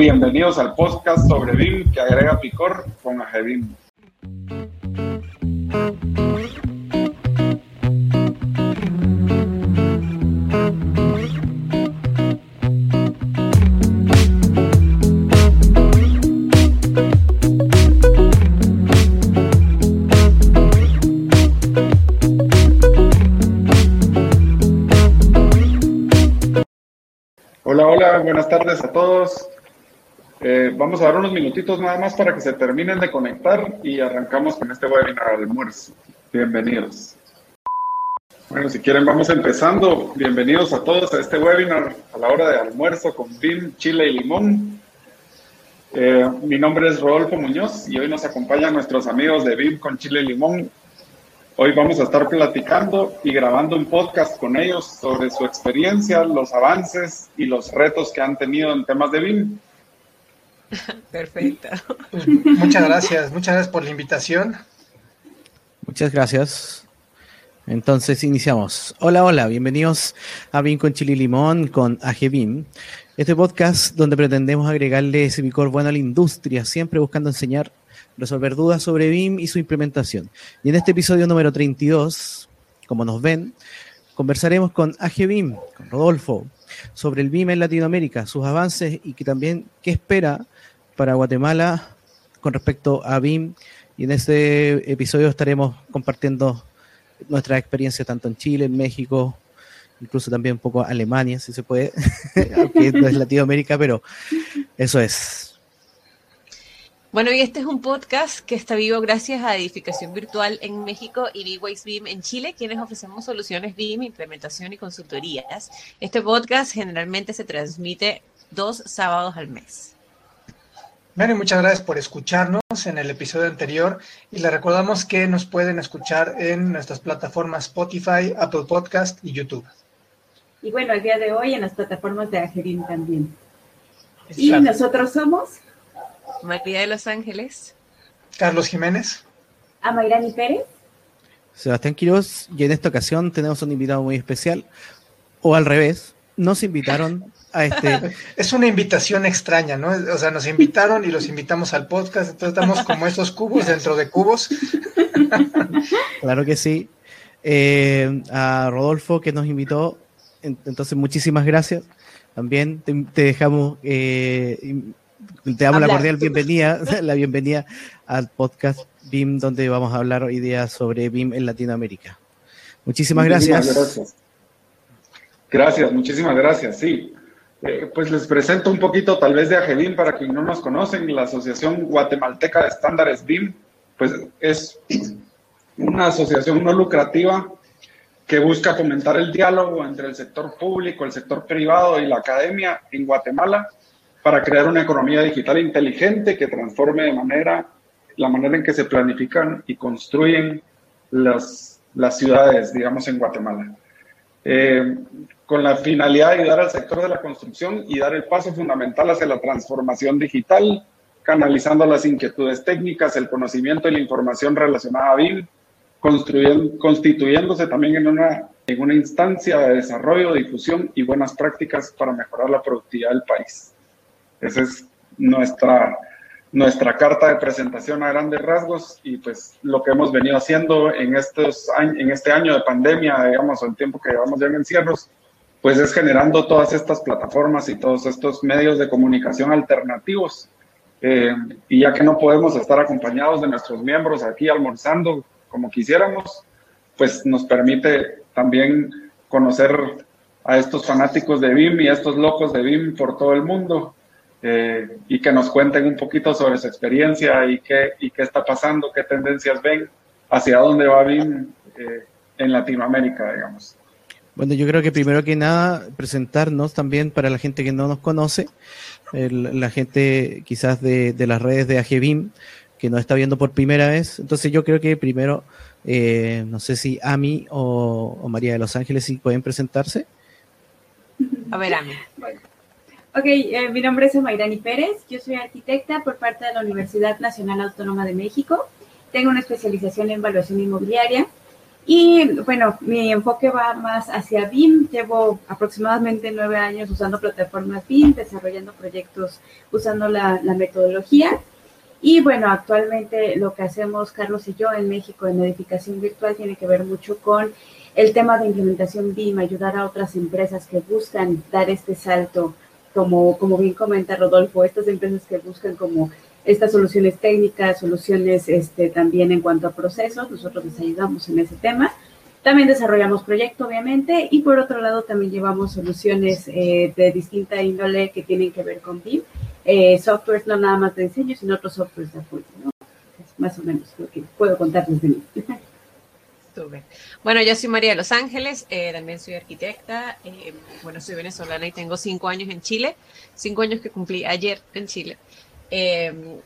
bienvenidos al podcast sobre BIM que agrega picor con AGBIM. Hola, hola, buenas tardes a todos. Eh, vamos a dar unos minutitos nada más para que se terminen de conectar y arrancamos con este webinar de almuerzo. Bienvenidos. Bueno, si quieren vamos empezando. Bienvenidos a todos a este webinar a la hora de almuerzo con BIM, chile y limón. Eh, mi nombre es Rodolfo Muñoz y hoy nos acompañan nuestros amigos de BIM con chile y limón Hoy vamos a estar platicando y grabando un podcast con ellos sobre su experiencia, los avances y los retos que han tenido en temas de BIM. Perfecto. Pues, muchas gracias, muchas gracias por la invitación. Muchas gracias. Entonces iniciamos. Hola, hola, bienvenidos a BIM con Chile y Limón con AGBIM. Este podcast donde pretendemos agregarle ese picor bueno a la industria, siempre buscando enseñar resolver dudas sobre BIM y su implementación. Y en este episodio número 32, como nos ven, conversaremos con AGBIM, con Rodolfo, sobre el BIM en Latinoamérica, sus avances y que también qué espera para Guatemala con respecto a BIM. Y en este episodio estaremos compartiendo nuestra experiencia tanto en Chile, en México, incluso también un poco Alemania, si se puede, aunque no es Latinoamérica, pero eso es. Bueno, y este es un podcast que está vivo gracias a Edificación Virtual en México y B-Wise BIM en Chile, quienes ofrecemos soluciones BIM, implementación y consultorías. Este podcast generalmente se transmite dos sábados al mes. Mary, muchas gracias por escucharnos en el episodio anterior y le recordamos que nos pueden escuchar en nuestras plataformas Spotify, Apple Podcast y YouTube. Y bueno, el día de hoy en las plataformas de Agerin también. Y nosotros somos María de Los Ángeles. Carlos Jiménez. Amairani Pérez. Sebastián Quiroz. Y en esta ocasión tenemos un invitado muy especial. O al revés, nos invitaron a este. Es una invitación extraña, ¿no? O sea, nos invitaron y los invitamos al podcast. Entonces estamos como esos cubos dentro de cubos. Claro que sí. Eh, a Rodolfo que nos invitó. Entonces, muchísimas gracias. También te, dejamos eh, te damos la cordial bienvenida, la bienvenida al podcast BIM, donde vamos a hablar hoy día sobre BIM en Latinoamérica. Muchísimas, gracias. gracias. Gracias, muchísimas gracias. Sí, eh, pues les presento un poquito tal vez de AGBIM para quienes no nos conocen. La Asociación Guatemalteca de Estándares BIM, pues es una asociación no lucrativa que busca fomentar el diálogo entre el sector público, el sector privado y la academia en Guatemala para crear una economía digital inteligente que transforme de manera la manera en que se planifican y construyen las, las ciudades, digamos, en Guatemala. Eh, con la finalidad de ayudar al sector de la construcción y dar el paso fundamental hacia la transformación digital, canalizando las inquietudes técnicas, el conocimiento y la información relacionada a BIM, constituyéndose también en una, en una instancia de desarrollo, difusión y buenas prácticas para mejorar la productividad del país. Esa es nuestra, nuestra carta de presentación a grandes rasgos y pues lo que hemos venido haciendo en, estos en este año de pandemia, digamos, o el tiempo que llevamos ya en encierros, pues es generando todas estas plataformas y todos estos medios de comunicación alternativos. Eh, y ya que no podemos estar acompañados de nuestros miembros aquí almorzando como quisiéramos, pues nos permite también conocer a estos fanáticos de BIM y a estos locos de BIM por todo el mundo eh, y que nos cuenten un poquito sobre su experiencia y qué, y qué está pasando, qué tendencias ven, hacia dónde va BIM eh, en Latinoamérica, digamos. Bueno, yo creo que primero que nada presentarnos también para la gente que no nos conoce, la gente quizás de, de, las redes de AGBIM que nos está viendo por primera vez. Entonces yo creo que primero, eh, no sé si Ami o, o, María de Los Ángeles si pueden presentarse. A ver, Ami. Ok, eh, mi nombre es Amairani Pérez, yo soy arquitecta por parte de la Universidad Nacional Autónoma de México, tengo una especialización en evaluación inmobiliaria Y bueno, mi enfoque va más hacia BIM. Llevo aproximadamente nueve años usando plataformas BIM, desarrollando proyectos usando la, la, metodología. Y bueno, actualmente lo que hacemos Carlos y yo en México en edificación virtual tiene que ver mucho con el tema de implementación BIM, ayudar a otras empresas que buscan dar este salto, como, como bien comenta Rodolfo, estas empresas que buscan como estas soluciones técnicas, soluciones este, también en cuanto a procesos, nosotros les ayudamos en ese tema. También desarrollamos proyecto, obviamente, y por otro lado también llevamos soluciones eh, de distinta índole que tienen que ver con BIM, eh, softwares no nada más de diseño, sino otros softwares de apoyo, ¿no? Más o menos lo que puedo contarles de mí. Bueno, yo soy María de Los Ángeles, eh, también soy arquitecta, eh, bueno, soy venezolana y tengo cinco años en Chile, cinco años que cumplí ayer en Chile. Eh,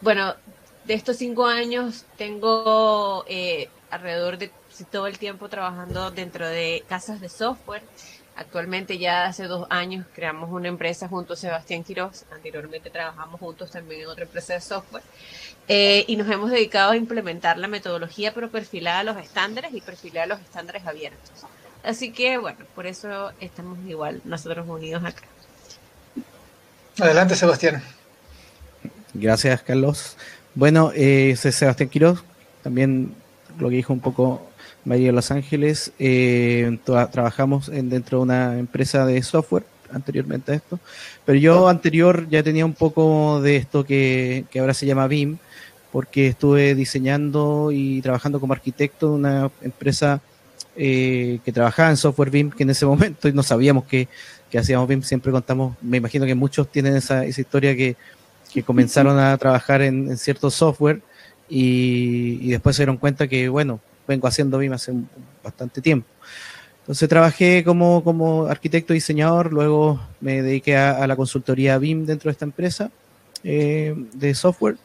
bueno, de estos cinco años tengo alrededor de todo el tiempo trabajando dentro de casas de software. Actualmente ya hace dos años creamos una empresa junto a Sebastián Quiroz. Anteriormente trabajamos juntos también en otra empresa de software. Eh, y nos hemos dedicado a implementar la metodología, pero perfilada a los estándares y perfilada a los estándares abiertos. Así que, bueno, por eso estamos igual nosotros unidos acá. Adelante, Sebastián. Gracias, Carlos. Bueno, eh, Sebastián Quiroz, también lo que dijo un poco María de Los Ángeles. Eh, trabajamos en, dentro de una empresa de software anteriormente a esto, pero yo anterior ya tenía un poco de esto que, que ahora se llama BIM, porque estuve diseñando y trabajando como arquitecto en una empresa eh, que trabajaba en software BIM, que en ese momento no sabíamos que, hacíamos BIM, siempre contamos, me imagino que muchos tienen esa, esa historia que, que comenzaron a trabajar en, cierto software y, después se dieron cuenta que, bueno, vengo haciendo BIM hace bastante tiempo. Entonces trabajé como, como arquitecto diseñador, luego me dediqué a, la consultoría BIM dentro de esta empresa eh, de software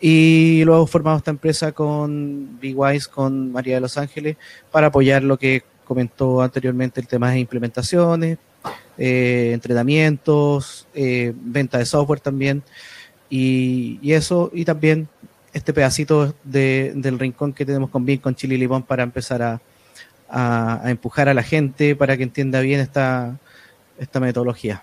y luego formamos esta empresa con BeWise, con María de Los Ángeles, para apoyar lo que comentó anteriormente, el tema de implementaciones, eh, entrenamientos, eh, venta de software también, y, eso, y también este pedacito del rincón que tenemos con BIM, con Chile y para empezar a, a, empujar a la gente para que entienda bien esta, esta metodología.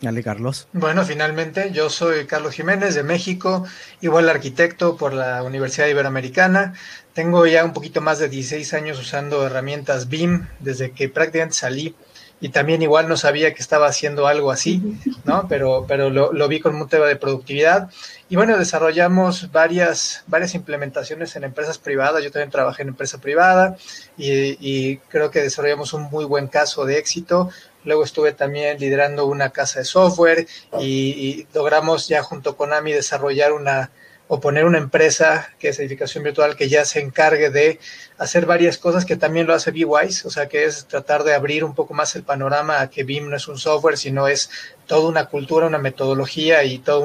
Dale, Carlos. Bueno, finalmente, yo soy Carlos Jiménez de México, igual arquitecto por la Universidad Iberoamericana. Tengo ya un poquito más de 16 años usando herramientas BIM desde que prácticamente salí y también igual no sabía que estaba haciendo algo así, ¿no? Pero, pero lo, lo, vi con un tema de productividad. Y bueno, desarrollamos varias, varias implementaciones en empresas privadas. Yo también trabajé en empresa privada y, y creo que desarrollamos un muy buen caso de éxito Luego estuve también liderando una casa de software y, logramos ya junto con AMI desarrollar una o poner una empresa que es edificación virtual que ya se encargue de hacer varias cosas que también lo hace BWise, o sea que es tratar de abrir un poco más el panorama a que BIM no es un software, sino es toda una cultura, una metodología y toda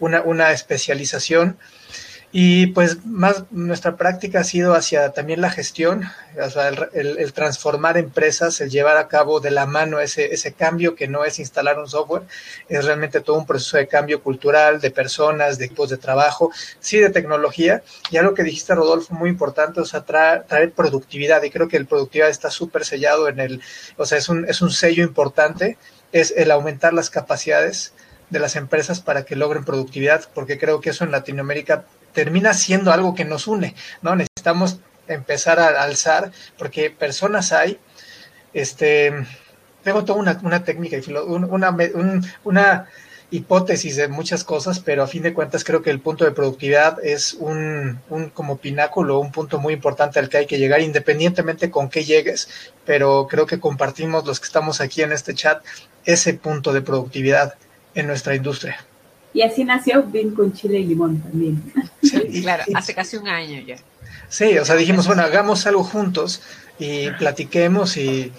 una, una especialización y pues más nuestra práctica ha sido hacia también la gestión, o sea, el, transformar empresas, el llevar a cabo de la mano ese, ese cambio que no es instalar un software, es realmente todo un proceso de cambio cultural, de personas, de equipos de trabajo, sí de tecnología. Ya lo que dijiste, Rodolfo, muy importante, o sea, traer, traer productividad, y creo que el productividad está súper sellado en el, o sea, es un, es un sello importante, es el aumentar las capacidades de las empresas para que logren productividad, porque creo que eso en Latinoamérica termina siendo algo que nos une, ¿no? Necesitamos empezar a alzar, porque personas hay, este, tengo toda una, una técnica y una, una hipótesis de muchas cosas, pero a fin de cuentas creo que el punto de productividad es un, un, como pináculo, un punto muy importante al que hay que llegar, independientemente con qué llegues, pero creo que compartimos los que estamos aquí en este chat ese punto de productividad en nuestra industria. Y así nació BIM con chile y limón también. Sí, claro, hace casi un año ya. Sí, o sea, dijimos, bueno, hagamos algo juntos y platiquemos y,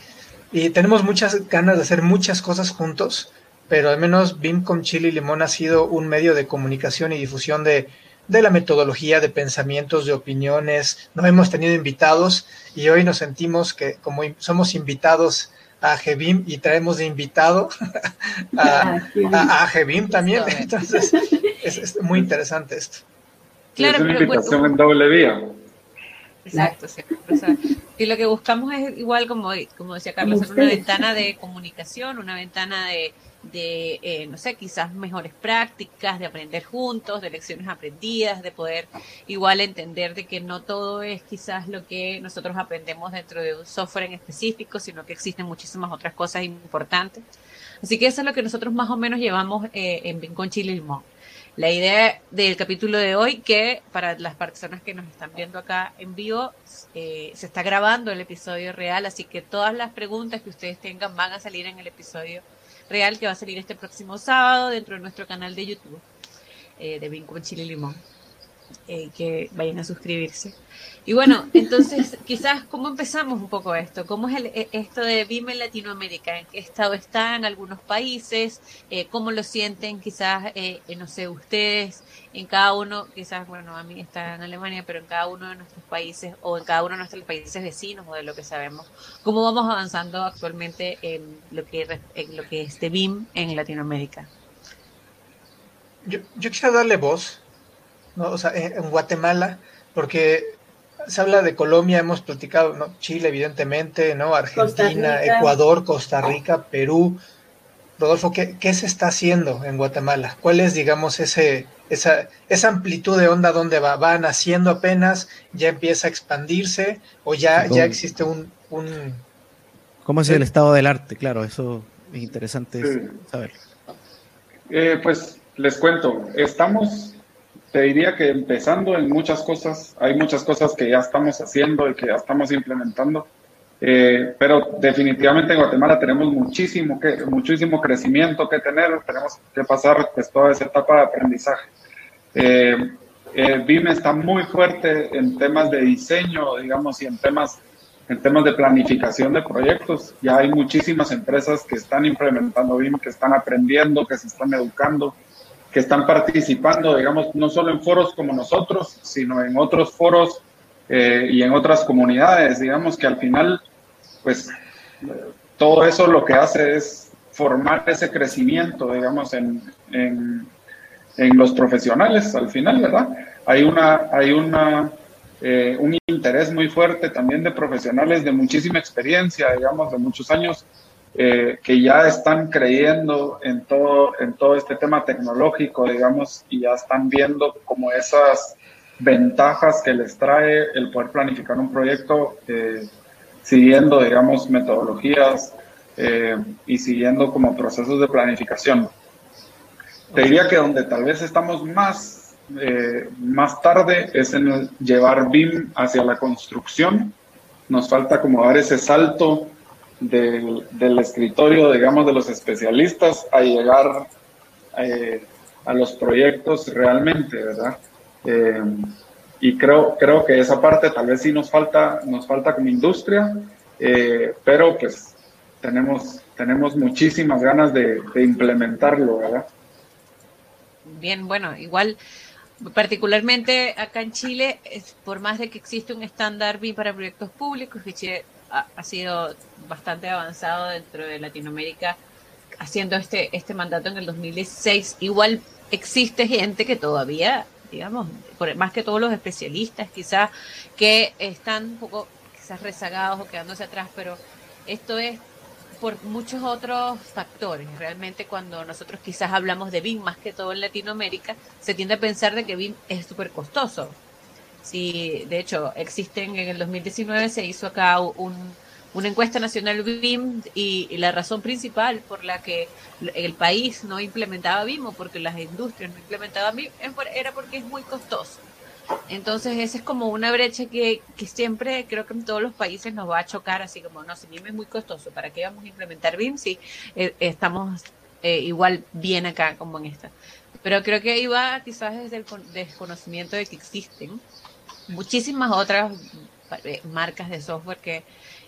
tenemos muchas ganas de hacer muchas cosas juntos, pero al menos BIM con chile y limón ha sido un medio de comunicación y difusión de, de la metodología, de pensamientos, de opiniones. No hemos tenido invitados y hoy nos sentimos que como somos invitados a Jebim y traemos de invitado a, a, también. Entonces, es, muy interesante esto. es una invitación en doble vía. Exacto, sí. y lo que buscamos es igual como, como decía Carlos, una ventana de comunicación, una ventana de, de eh, no sé, quizás mejores prácticas, de aprender juntos, de lecciones aprendidas, de poder igual entender de que no todo es quizás lo que nosotros aprendemos dentro de un software en específico, sino que existen muchísimas otras cosas importantes. Así que eso es lo que nosotros más o menos llevamos eh, en Vincon Chile Limón. La idea del capítulo de hoy, que para las personas que nos están viendo acá en vivo, eh, se está grabando el episodio real, así que todas las preguntas que ustedes tengan van a salir en el episodio real que va a salir este próximo sábado dentro de nuestro canal de YouTube eh, de Vinco Chile Limón. Eh, que vayan a suscribirse. Y bueno, entonces, quizás, ¿cómo empezamos un poco esto? ¿Cómo es el, e, esto de BIM en Latinoamérica? ¿En qué estado está en algunos países? Eh, ¿Cómo lo sienten quizás, eh, no sé, ustedes, en cada uno, quizás, bueno, a mí está en Alemania, pero en cada uno de nuestros países o en cada uno de nuestros países vecinos o de lo que sabemos, ¿cómo vamos avanzando actualmente en lo que, en lo que es de BIM en Latinoamérica? Yo, yo quisiera darle voz ¿no? O sea, en, Guatemala, porque se habla de Colombia, hemos platicado, ¿no? Chile, evidentemente, ¿no? Argentina, Ecuador, Costa Rica, Perú. Rodolfo, ¿qué, ¿qué, se está haciendo en Guatemala? ¿Cuál es, digamos, ese, esa, esa amplitud de onda donde va? ¿Va naciendo apenas? ¿Ya empieza a expandirse? ¿O ya, ya existe un, un... ¿Cómo es el estado del arte? Claro, eso es interesante saber. Eh, pues les cuento, estamos te diría que empezando en muchas cosas, hay muchas cosas que ya estamos haciendo y que ya estamos implementando, eh, pero definitivamente en Guatemala tenemos muchísimo, que, muchísimo crecimiento que tener, tenemos que pasar pues, toda esa etapa de aprendizaje. Eh, eh, BIM está muy fuerte en temas de diseño, digamos, y en temas, en temas de planificación de proyectos. Ya hay muchísimas empresas que están implementando BIM, que están aprendiendo, que se están educando que están participando, digamos, no solo en foros como nosotros, sino en otros foros eh, y en otras comunidades, digamos, que al final, pues, todo eso lo que hace es formar ese crecimiento, digamos, en, en, en los profesionales, al final, ¿verdad? Hay una, hay una, eh, un interés muy fuerte también de profesionales de muchísima experiencia, digamos, de muchos años, eh, que ya están creyendo en todo, en todo este tema tecnológico, digamos, y ya están viendo como esas ventajas que les trae el poder planificar un proyecto eh, siguiendo, digamos, metodologías eh, y siguiendo como procesos de planificación. Te diría que donde tal vez estamos más, más tarde es en llevar BIM hacia la construcción. Nos falta como dar ese salto del, escritorio, digamos, de los especialistas a llegar eh, a los proyectos realmente, ¿verdad? Eh, y creo, creo que esa parte tal vez sí nos falta, nos falta como industria, eh, pero pues tenemos, tenemos muchísimas ganas de, implementarlo, ¿verdad? Bien, bueno, igual particularmente acá en Chile, por más de que existe un estándar BIM para proyectos públicos, que Chile ha, sido bastante avanzado dentro de Latinoamérica haciendo este, este mandato en el 2016. Igual existe gente que todavía, digamos, por, más que todos los especialistas quizás, que están un poco quizás rezagados o quedándose atrás, pero esto es por muchos otros factores. Realmente cuando nosotros quizás hablamos de BIM más que todo en Latinoamérica, se tiende a pensar de que BIM es súper costoso. Sí, de hecho, existen en el 2019 se hizo acá un, una encuesta nacional BIM y, la razón principal por la que el país no implementaba BIM o porque las industrias no implementaban BIM era porque es muy costoso. Entonces, esa es como una brecha que, que siempre creo que en todos los países nos va a chocar, así como, no, si BIM es muy costoso, ¿para qué vamos a implementar BIM si eh, estamos eh, igual bien acá como en esta? Pero creo que ahí va quizás desde el desconocimiento de que existen muchísimas otras eh, marcas de software que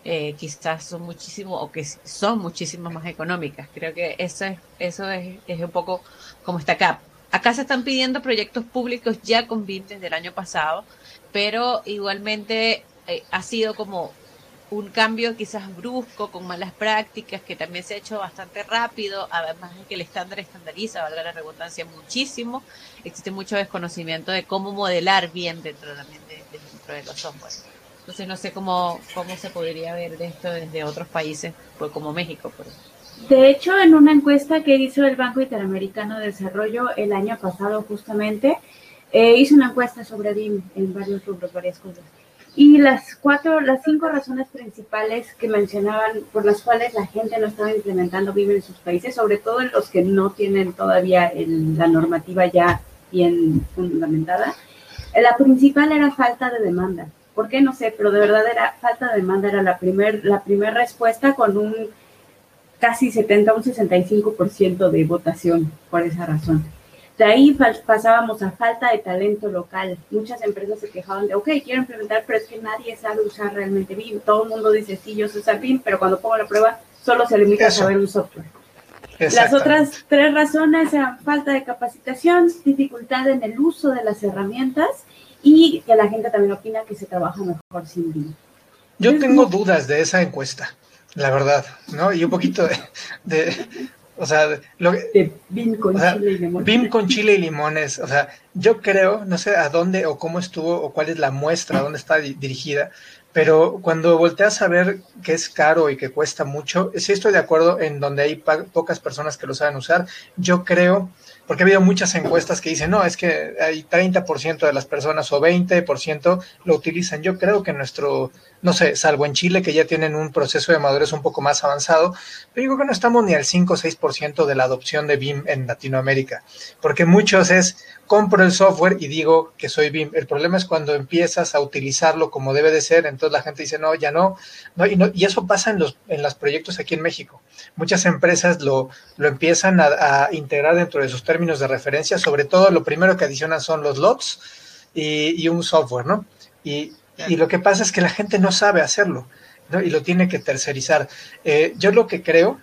eh, quizás son muchísimo o que son muchísimo más económicas. Creo que eso es, eso es, es un poco como está acá. Acá se están pidiendo proyectos públicos ya con BIM desde el año pasado, pero igualmente eh, ha sido como un cambio quizás brusco, con malas prácticas, que también se ha hecho bastante rápido, además de que el estándar estandariza, valga la redundancia, muchísimo. Existe mucho desconocimiento de cómo modelar bien dentro de, dentro de los software. Entonces no sé cómo, cómo se podría ver de esto desde otros países, pues como México, por ejemplo. De hecho, en una encuesta que hizo el Banco Interamericano de Desarrollo el año pasado justamente, eh, hizo una encuesta sobre BIM en varios rubros, varias cosas. Y las cuatro, las cinco razones principales que mencionaban por las cuales la gente no estaba implementando BIM en sus países, sobre todo en los que no tienen todavía la normativa ya bien fundamentada, la principal era falta de demanda. ¿Por qué? No sé, pero de verdad era falta de demanda, era la primera la primer respuesta con un casi 70, un 65% de votación por esa razón. De ahí pasábamos a falta de talento local. Muchas empresas se quejaban de, ok, quiero implementar, pero es que nadie sabe usar realmente BIM. Todo el mundo dice, sí, yo sé usar BIM, pero cuando pongo la prueba solo se limita a saber un software. Las otras tres razones eran falta de capacitación, dificultad en el uso de las herramientas y que la gente también opina que se trabaja mejor sin BIM. Yo tengo dudas de esa encuesta la verdad, ¿no? Y un poquito de, o sea, lo de BIM con chile y. BIM con chile y limones, o sea, yo creo, no sé a dónde o cómo estuvo o cuál es la muestra, dónde está dirigida, pero cuando volteas a ver que es caro y que cuesta mucho, sí estoy de acuerdo en donde hay pocas personas que lo saben usar, yo creo porque ha habido muchas encuestas que dicen, no, es que hay 30% de las personas o 20% lo utilizan. Yo creo que nuestro, no sé, salvo en Chile, que ya tienen un proceso de madurez un poco más avanzado, pero digo que no estamos ni al 5 o 6% de la adopción de BIM en Latinoamérica, porque muchos es, compro el software y digo que soy BIM. El problema es cuando empiezas a utilizarlo como debe de ser, entonces la gente dice, no, ya no, no, y, no, y eso pasa en los, en los proyectos aquí en México. Muchas empresas lo, lo empiezan a, integrar dentro de sus términos de referencia, sobre todo lo primero que adicionan son los lots y, un software, ¿no? Y, y, lo que pasa es que la gente no sabe hacerlo, ¿no? Y lo tiene que tercerizar. Eh, yo lo que creo,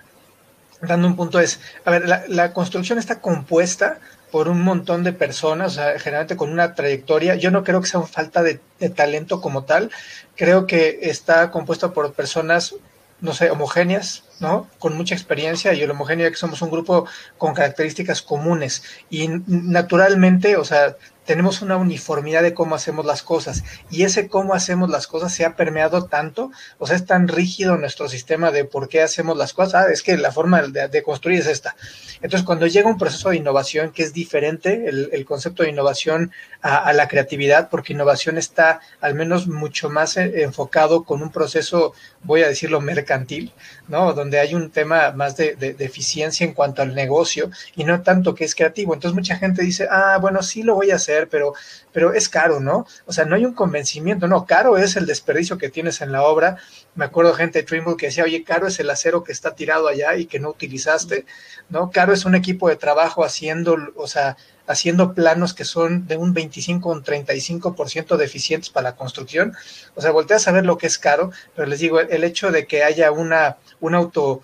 dando un punto es, a ver, la, la construcción está compuesta por un montón de personas, o sea, generalmente con una trayectoria. Yo no creo que sea una falta de, de, talento como tal, creo que está compuesto por personas, no sé, homogéneas, ¿no? Con mucha experiencia y el homogéneo que somos un grupo con características comunes y naturalmente, o sea, tenemos una uniformidad de cómo hacemos las cosas y ese cómo hacemos las cosas se ha permeado tanto, o sea, es tan rígido nuestro sistema de por qué hacemos las cosas, ah, es que la forma de, construir es esta. Entonces, cuando llega un proceso de innovación que es diferente, el concepto de innovación a, a, la creatividad, porque innovación está al menos mucho más enfocado con un proceso, voy a decirlo, mercantil, ¿no? Donde hay un tema más de, de, de eficiencia en cuanto al negocio y no tanto que es creativo. Entonces, mucha gente dice, ah, bueno, sí lo voy a hacer pero, pero es caro, ¿no? O sea, no hay un convencimiento, no, caro es el desperdicio que tienes en la obra. Me acuerdo gente de Trimble que decía, oye, caro es el acero que está tirado allá y que no utilizaste, ¿no? Caro es un equipo de trabajo haciendo, o sea, haciendo planos que son de un 25 o un 35% deficientes para la construcción. O sea, volteas a ver lo que es caro, pero les digo, el hecho de que haya una, un auto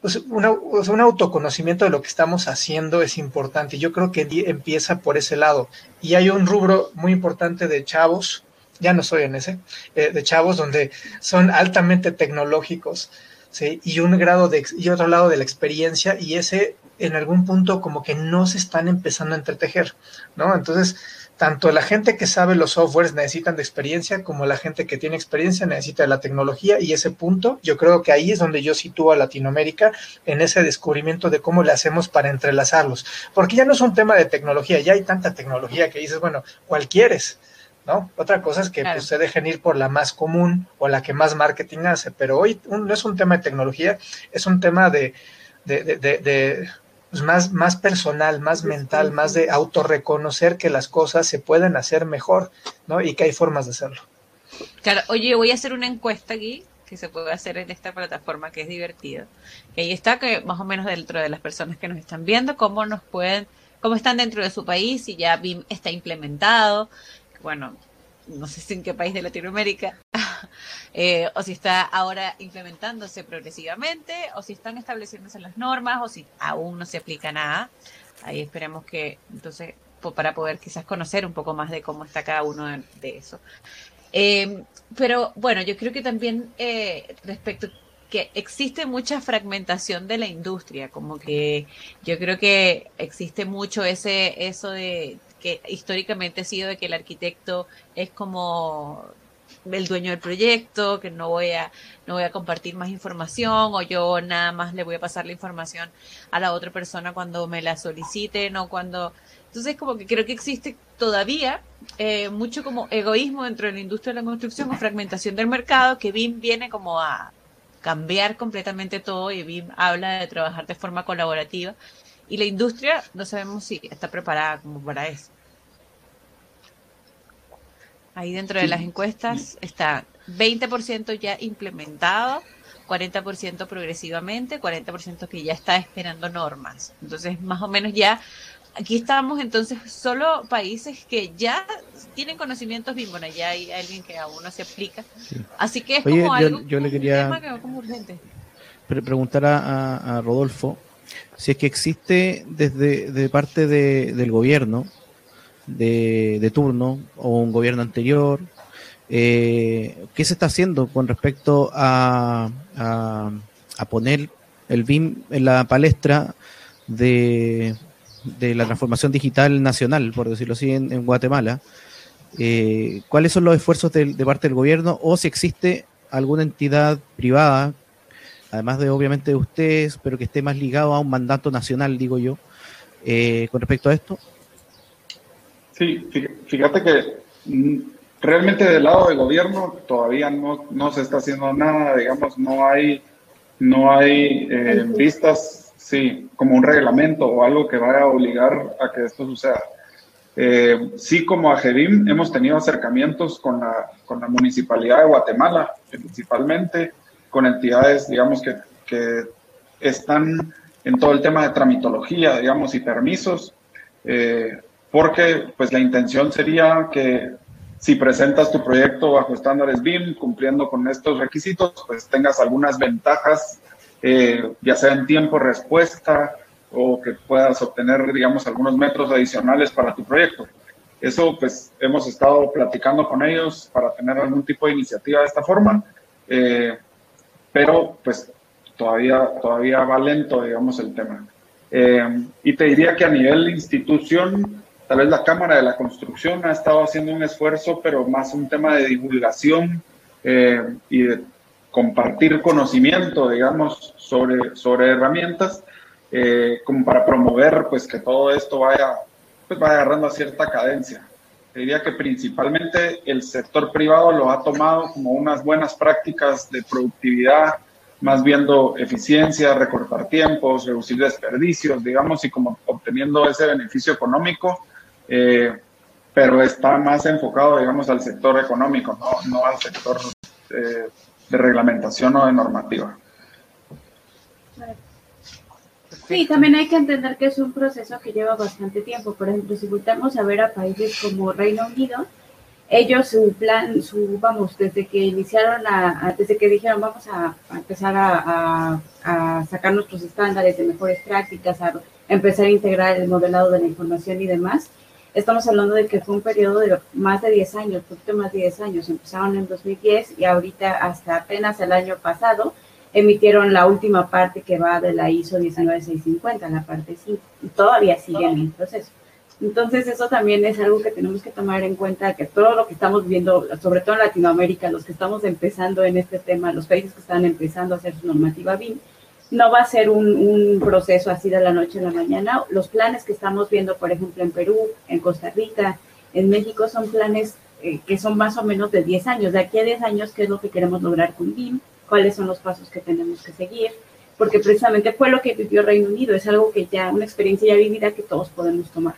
pues una, un autoconocimiento de lo que estamos haciendo es importante. Yo creo que empieza por ese lado. Y hay un rubro muy importante de chavos, ya no soy en ese, eh, de chavos donde son altamente tecnológicos, ¿sí? Y un grado de, y otro lado de la experiencia, y ese en algún punto como que no se están empezando a entretejer, ¿no? Entonces, tanto la gente que sabe los softwares necesitan de experiencia como la gente que tiene experiencia necesita de la tecnología y ese punto yo creo que ahí es donde yo sitúo a Latinoamérica en ese descubrimiento de cómo le hacemos para entrelazarlos, porque ya no es un tema de tecnología, ya hay tanta tecnología que dices, bueno, ¿cuál quieres? ¿No? Otra cosa es que claro. pues, se dejen ir por la más común o la que más marketing hace, pero hoy un, no es un tema de tecnología, es un tema de, de, de, de pues más, más personal, más mental, más de autorreconocer que las cosas se pueden hacer mejor, ¿no? Y que hay formas de hacerlo. Claro, oye, voy a hacer una encuesta aquí que se puede hacer en esta plataforma que es divertido. Que ahí está que más o menos dentro de las personas que nos están viendo, cómo nos pueden, cómo están dentro de su país, si ya BIM está implementado. Bueno, no sé si en qué país de Latinoamérica, eh, o si está ahora implementándose progresivamente, o si están estableciéndose las normas, o si aún no se aplica nada. Ahí esperemos que, entonces, para poder quizás conocer un poco más de cómo está cada uno de, eso. Eh, pero bueno, yo creo que también eh, respecto que existe mucha fragmentación de la industria, como que yo creo que existe mucho ese eso de que históricamente ha sido de que el arquitecto es como el dueño del proyecto, que no voy a no voy a compartir más información o yo nada más le voy a pasar la información a la otra persona cuando me la soliciten o cuando entonces como que creo que existe todavía eh, mucho como egoísmo dentro de la industria de la construcción o fragmentación del mercado que BIM viene como a cambiar completamente todo y BIM habla de trabajar de forma colaborativa y la industria no sabemos si está preparada como para eso. Ahí dentro de las encuestas está 20% ya implementado, 40% progresivamente, 40% que ya está esperando normas. Entonces, más o menos ya, aquí estamos entonces solo países que ya tienen conocimientos BIM, bueno, ya hay alguien que aún no se aplica. Así que es como yo, algo, yo le quería un tema que va como urgente. preguntar a, a, Rodolfo si es que existe desde de parte de, del gobierno de, de, turno o un gobierno anterior, eh, ¿qué se está haciendo con respecto a, a, poner el BIM en la palestra de, de la transformación digital nacional, por decirlo así, en, Guatemala? Eh, ¿Cuáles son los esfuerzos de parte del gobierno o si existe alguna entidad privada además de obviamente de ustedes, pero que esté más ligado a un mandato nacional, digo yo, eh, con respecto a esto? Sí, fíjate que mm, realmente del lado del gobierno todavía no, no se está haciendo nada, digamos, no hay, no hay eh, vistas, sí, como un reglamento o algo que vaya a obligar a que esto suceda. Eh, sí, como AGEBIM hemos tenido acercamientos con la, con la Municipalidad de Guatemala, principalmente, con entidades, digamos, que, que están en todo el tema de tramitología, digamos, y permisos, eh, porque pues la intención sería que si presentas tu proyecto bajo estándares BIM, cumpliendo con estos requisitos, pues tengas algunas ventajas, eh, ya sea en tiempo respuesta o que puedas obtener, digamos, algunos metros adicionales para tu proyecto. Eso, pues, hemos estado platicando con ellos para tener algún tipo de iniciativa de esta forma. Eh, pero pues todavía, todavía va lento, digamos, el tema. Eh, y te diría que a nivel institución, tal vez la Cámara de la Construcción ha estado haciendo un esfuerzo, pero más un tema de divulgación eh, y de compartir conocimiento, digamos, sobre, sobre herramientas, eh, como para promover pues que todo esto vaya, pues vaya agarrando cierta cadencia. Te diría que principalmente el sector privado lo ha tomado como unas buenas prácticas de productividad, más viendo eficiencia, recortar tiempos, reducir desperdicios, digamos, y como obteniendo ese beneficio económico, eh, pero está más enfocado, digamos, al sector económico, no, al sector eh, de reglamentación o de normativa. Sí, también hay que entender que es un proceso que lleva bastante tiempo. Por ejemplo, si volvemos a ver a países como Reino Unido, ellos su plan, su vamos, desde que iniciaron a, desde que dijeron vamos a, a empezar a, a, sacar nuestros estándares de mejores prácticas, a empezar a integrar el modelado de la información y demás, estamos hablando de que fue un periodo de más de 10 años, poquito más de 10 años. Empezaron en 2010 y ahorita hasta apenas el año pasado emitieron la última parte que va de la ISO 19650, la parte 5, y todavía sigue en el proceso. Entonces eso también es algo que tenemos que tomar en cuenta, que todo lo que estamos viendo, sobre todo en Latinoamérica, los que estamos empezando en este tema, los países que están empezando a hacer su normativa BIM, no va a ser un, un proceso así de la noche a la mañana. Los planes que estamos viendo, por ejemplo, en Perú, en Costa Rica, en México, son planes eh, que son más o menos de 10 años. De aquí a 10 años, ¿qué es lo que queremos lograr con BIM? Cuáles son los pasos que tenemos que seguir, porque precisamente fue lo que vivió Reino Unido, es algo que ya, una experiencia ya vivida que todos podemos tomar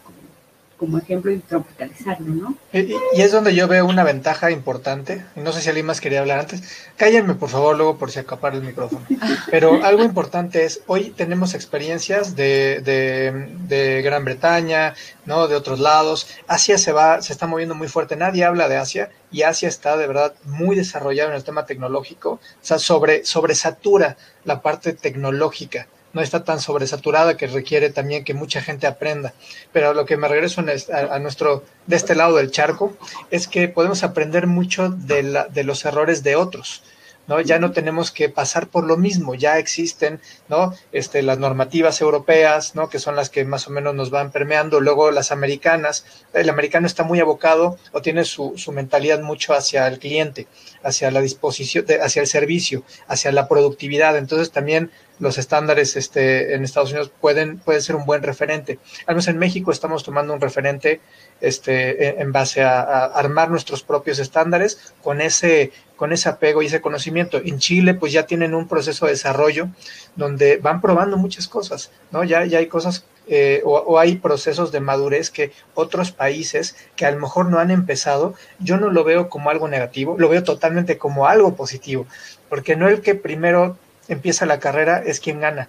como, ejemplo y tropicalizarlo, ¿no? Y, es donde yo veo una ventaja importante, no sé si alguien más quería hablar antes, cállenme por favor luego por si acapar el micrófono, pero algo importante es, hoy tenemos experiencias de Gran Bretaña, ¿no? De otros lados, Asia se va, se está moviendo muy fuerte, nadie habla de Asia, y Asia está de verdad muy desarrollado en el tema tecnológico, o sea, sobre, sobresatura la parte tecnológica no está tan sobresaturada que requiere también que mucha gente aprenda. Pero lo que me regreso a, a nuestro, de este lado del charco, es que podemos aprender mucho de, la, de los errores de otros. ¿No? Ya no tenemos que pasar por lo mismo, ya existen, ¿no? Este, las normativas europeas, ¿no? Que son las que más o menos nos van permeando, luego las americanas, el americano está muy abocado o tiene su, su mentalidad mucho hacia el cliente, hacia la disposición, hacia el servicio, hacia la productividad, entonces también los estándares este, en Estados Unidos pueden, pueden ser un buen referente. Al menos en México estamos tomando un referente este, en base a, a, armar nuestros propios estándares con ese, con ese apego y ese conocimiento. En Chile, pues ya tienen un proceso de desarrollo donde van probando muchas cosas, ¿no? Ya, ya hay cosas eh, o, o, hay procesos de madurez que otros países que a lo mejor no han empezado, yo no lo veo como algo negativo, lo veo totalmente como algo positivo, porque no el que primero empieza la carrera es quien gana,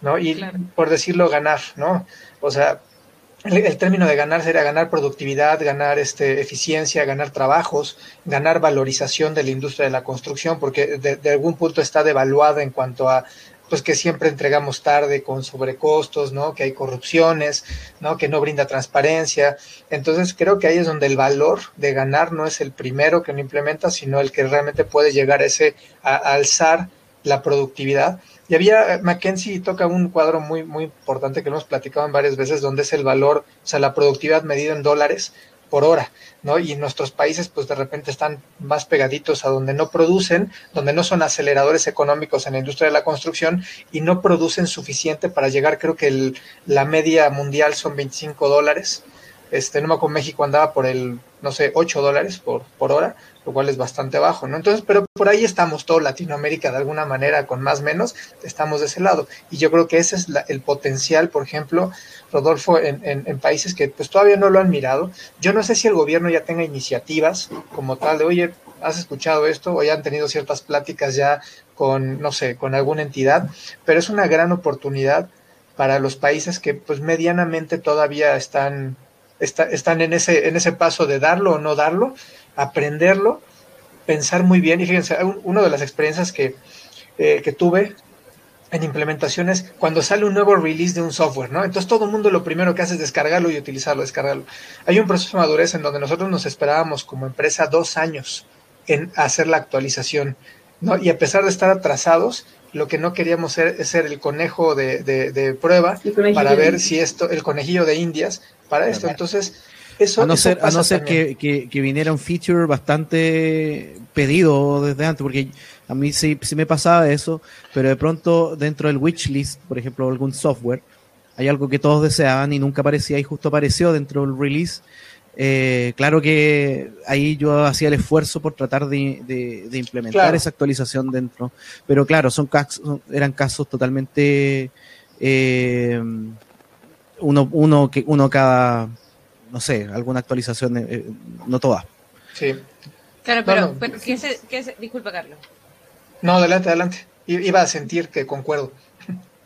¿no? Y claro. por decirlo, ganar, ¿no? O sea, el, término de ganar sería ganar productividad, ganar este, eficiencia, ganar trabajos, ganar valorización de la industria de la construcción, porque de, algún punto está devaluada en cuanto a pues que siempre entregamos tarde con sobrecostos, ¿no? Que hay corrupciones, ¿no? Que no brinda transparencia. Entonces creo que ahí es donde el valor de ganar no es el primero que lo implementa, sino el que realmente puede llegar ese, a, a alzar la productividad. Y había, Mackenzie toca un cuadro muy, muy importante que hemos platicado en varias veces, donde es el valor, o sea, la productividad medida en dólares por hora, ¿no? Y nuestros países, pues de repente están más pegaditos a donde no producen, donde no son aceleradores económicos en la industria de la construcción y no producen suficiente para llegar, creo que el, la media mundial son 25 dólares. Este, no México andaba por el, no sé, 8 dólares por, por hora, lo cual es bastante bajo, ¿no? Entonces, pero por ahí estamos todo Latinoamérica de alguna manera, con más menos, estamos de ese lado. Y yo creo que ese es el potencial, por ejemplo, Rodolfo, en, en, en, países que pues todavía no lo han mirado. Yo no sé si el gobierno ya tenga iniciativas como tal de, oye, has escuchado esto o ya han tenido ciertas pláticas ya con, no sé, con alguna entidad, pero es una gran oportunidad para los países que pues medianamente todavía están, está, están en, ese, en ese paso de darlo o no darlo, aprenderlo, pensar muy bien. Y fíjense, una de las experiencias que, eh, que tuve en implementaciones cuando sale un nuevo release de un software, ¿no? Entonces todo el mundo lo primero que hace es descargarlo y utilizarlo, descargarlo. Hay un proceso de madurez en donde nosotros nos esperábamos como empresa dos años en hacer la actualización, ¿no? Y a pesar de estar atrasados, lo que no queríamos ser es ser el conejo de, de, de prueba para ver si esto, el conejillo de Indias para esto. Entonces, eso, a no eso ser, a no ser que, que, que, viniera un feature bastante pedido desde antes, porque a mí sí, sí me pasaba eso, pero de pronto dentro del wishlist, por ejemplo, algún software, hay algo que todos deseaban y nunca aparecía y justo apareció dentro del release. Eh, claro que ahí yo hacía el esfuerzo por tratar de, de, de implementar claro. esa actualización dentro, pero claro, son casos, eran casos totalmente eh, uno, uno, que, uno cada no sé, alguna actualización, eh, no toda. Sí. Claro, pero, no, no. pero ¿qué se, qué se, disculpa, Carlos. No, adelante, adelante. Iba a sentir que concuerdo.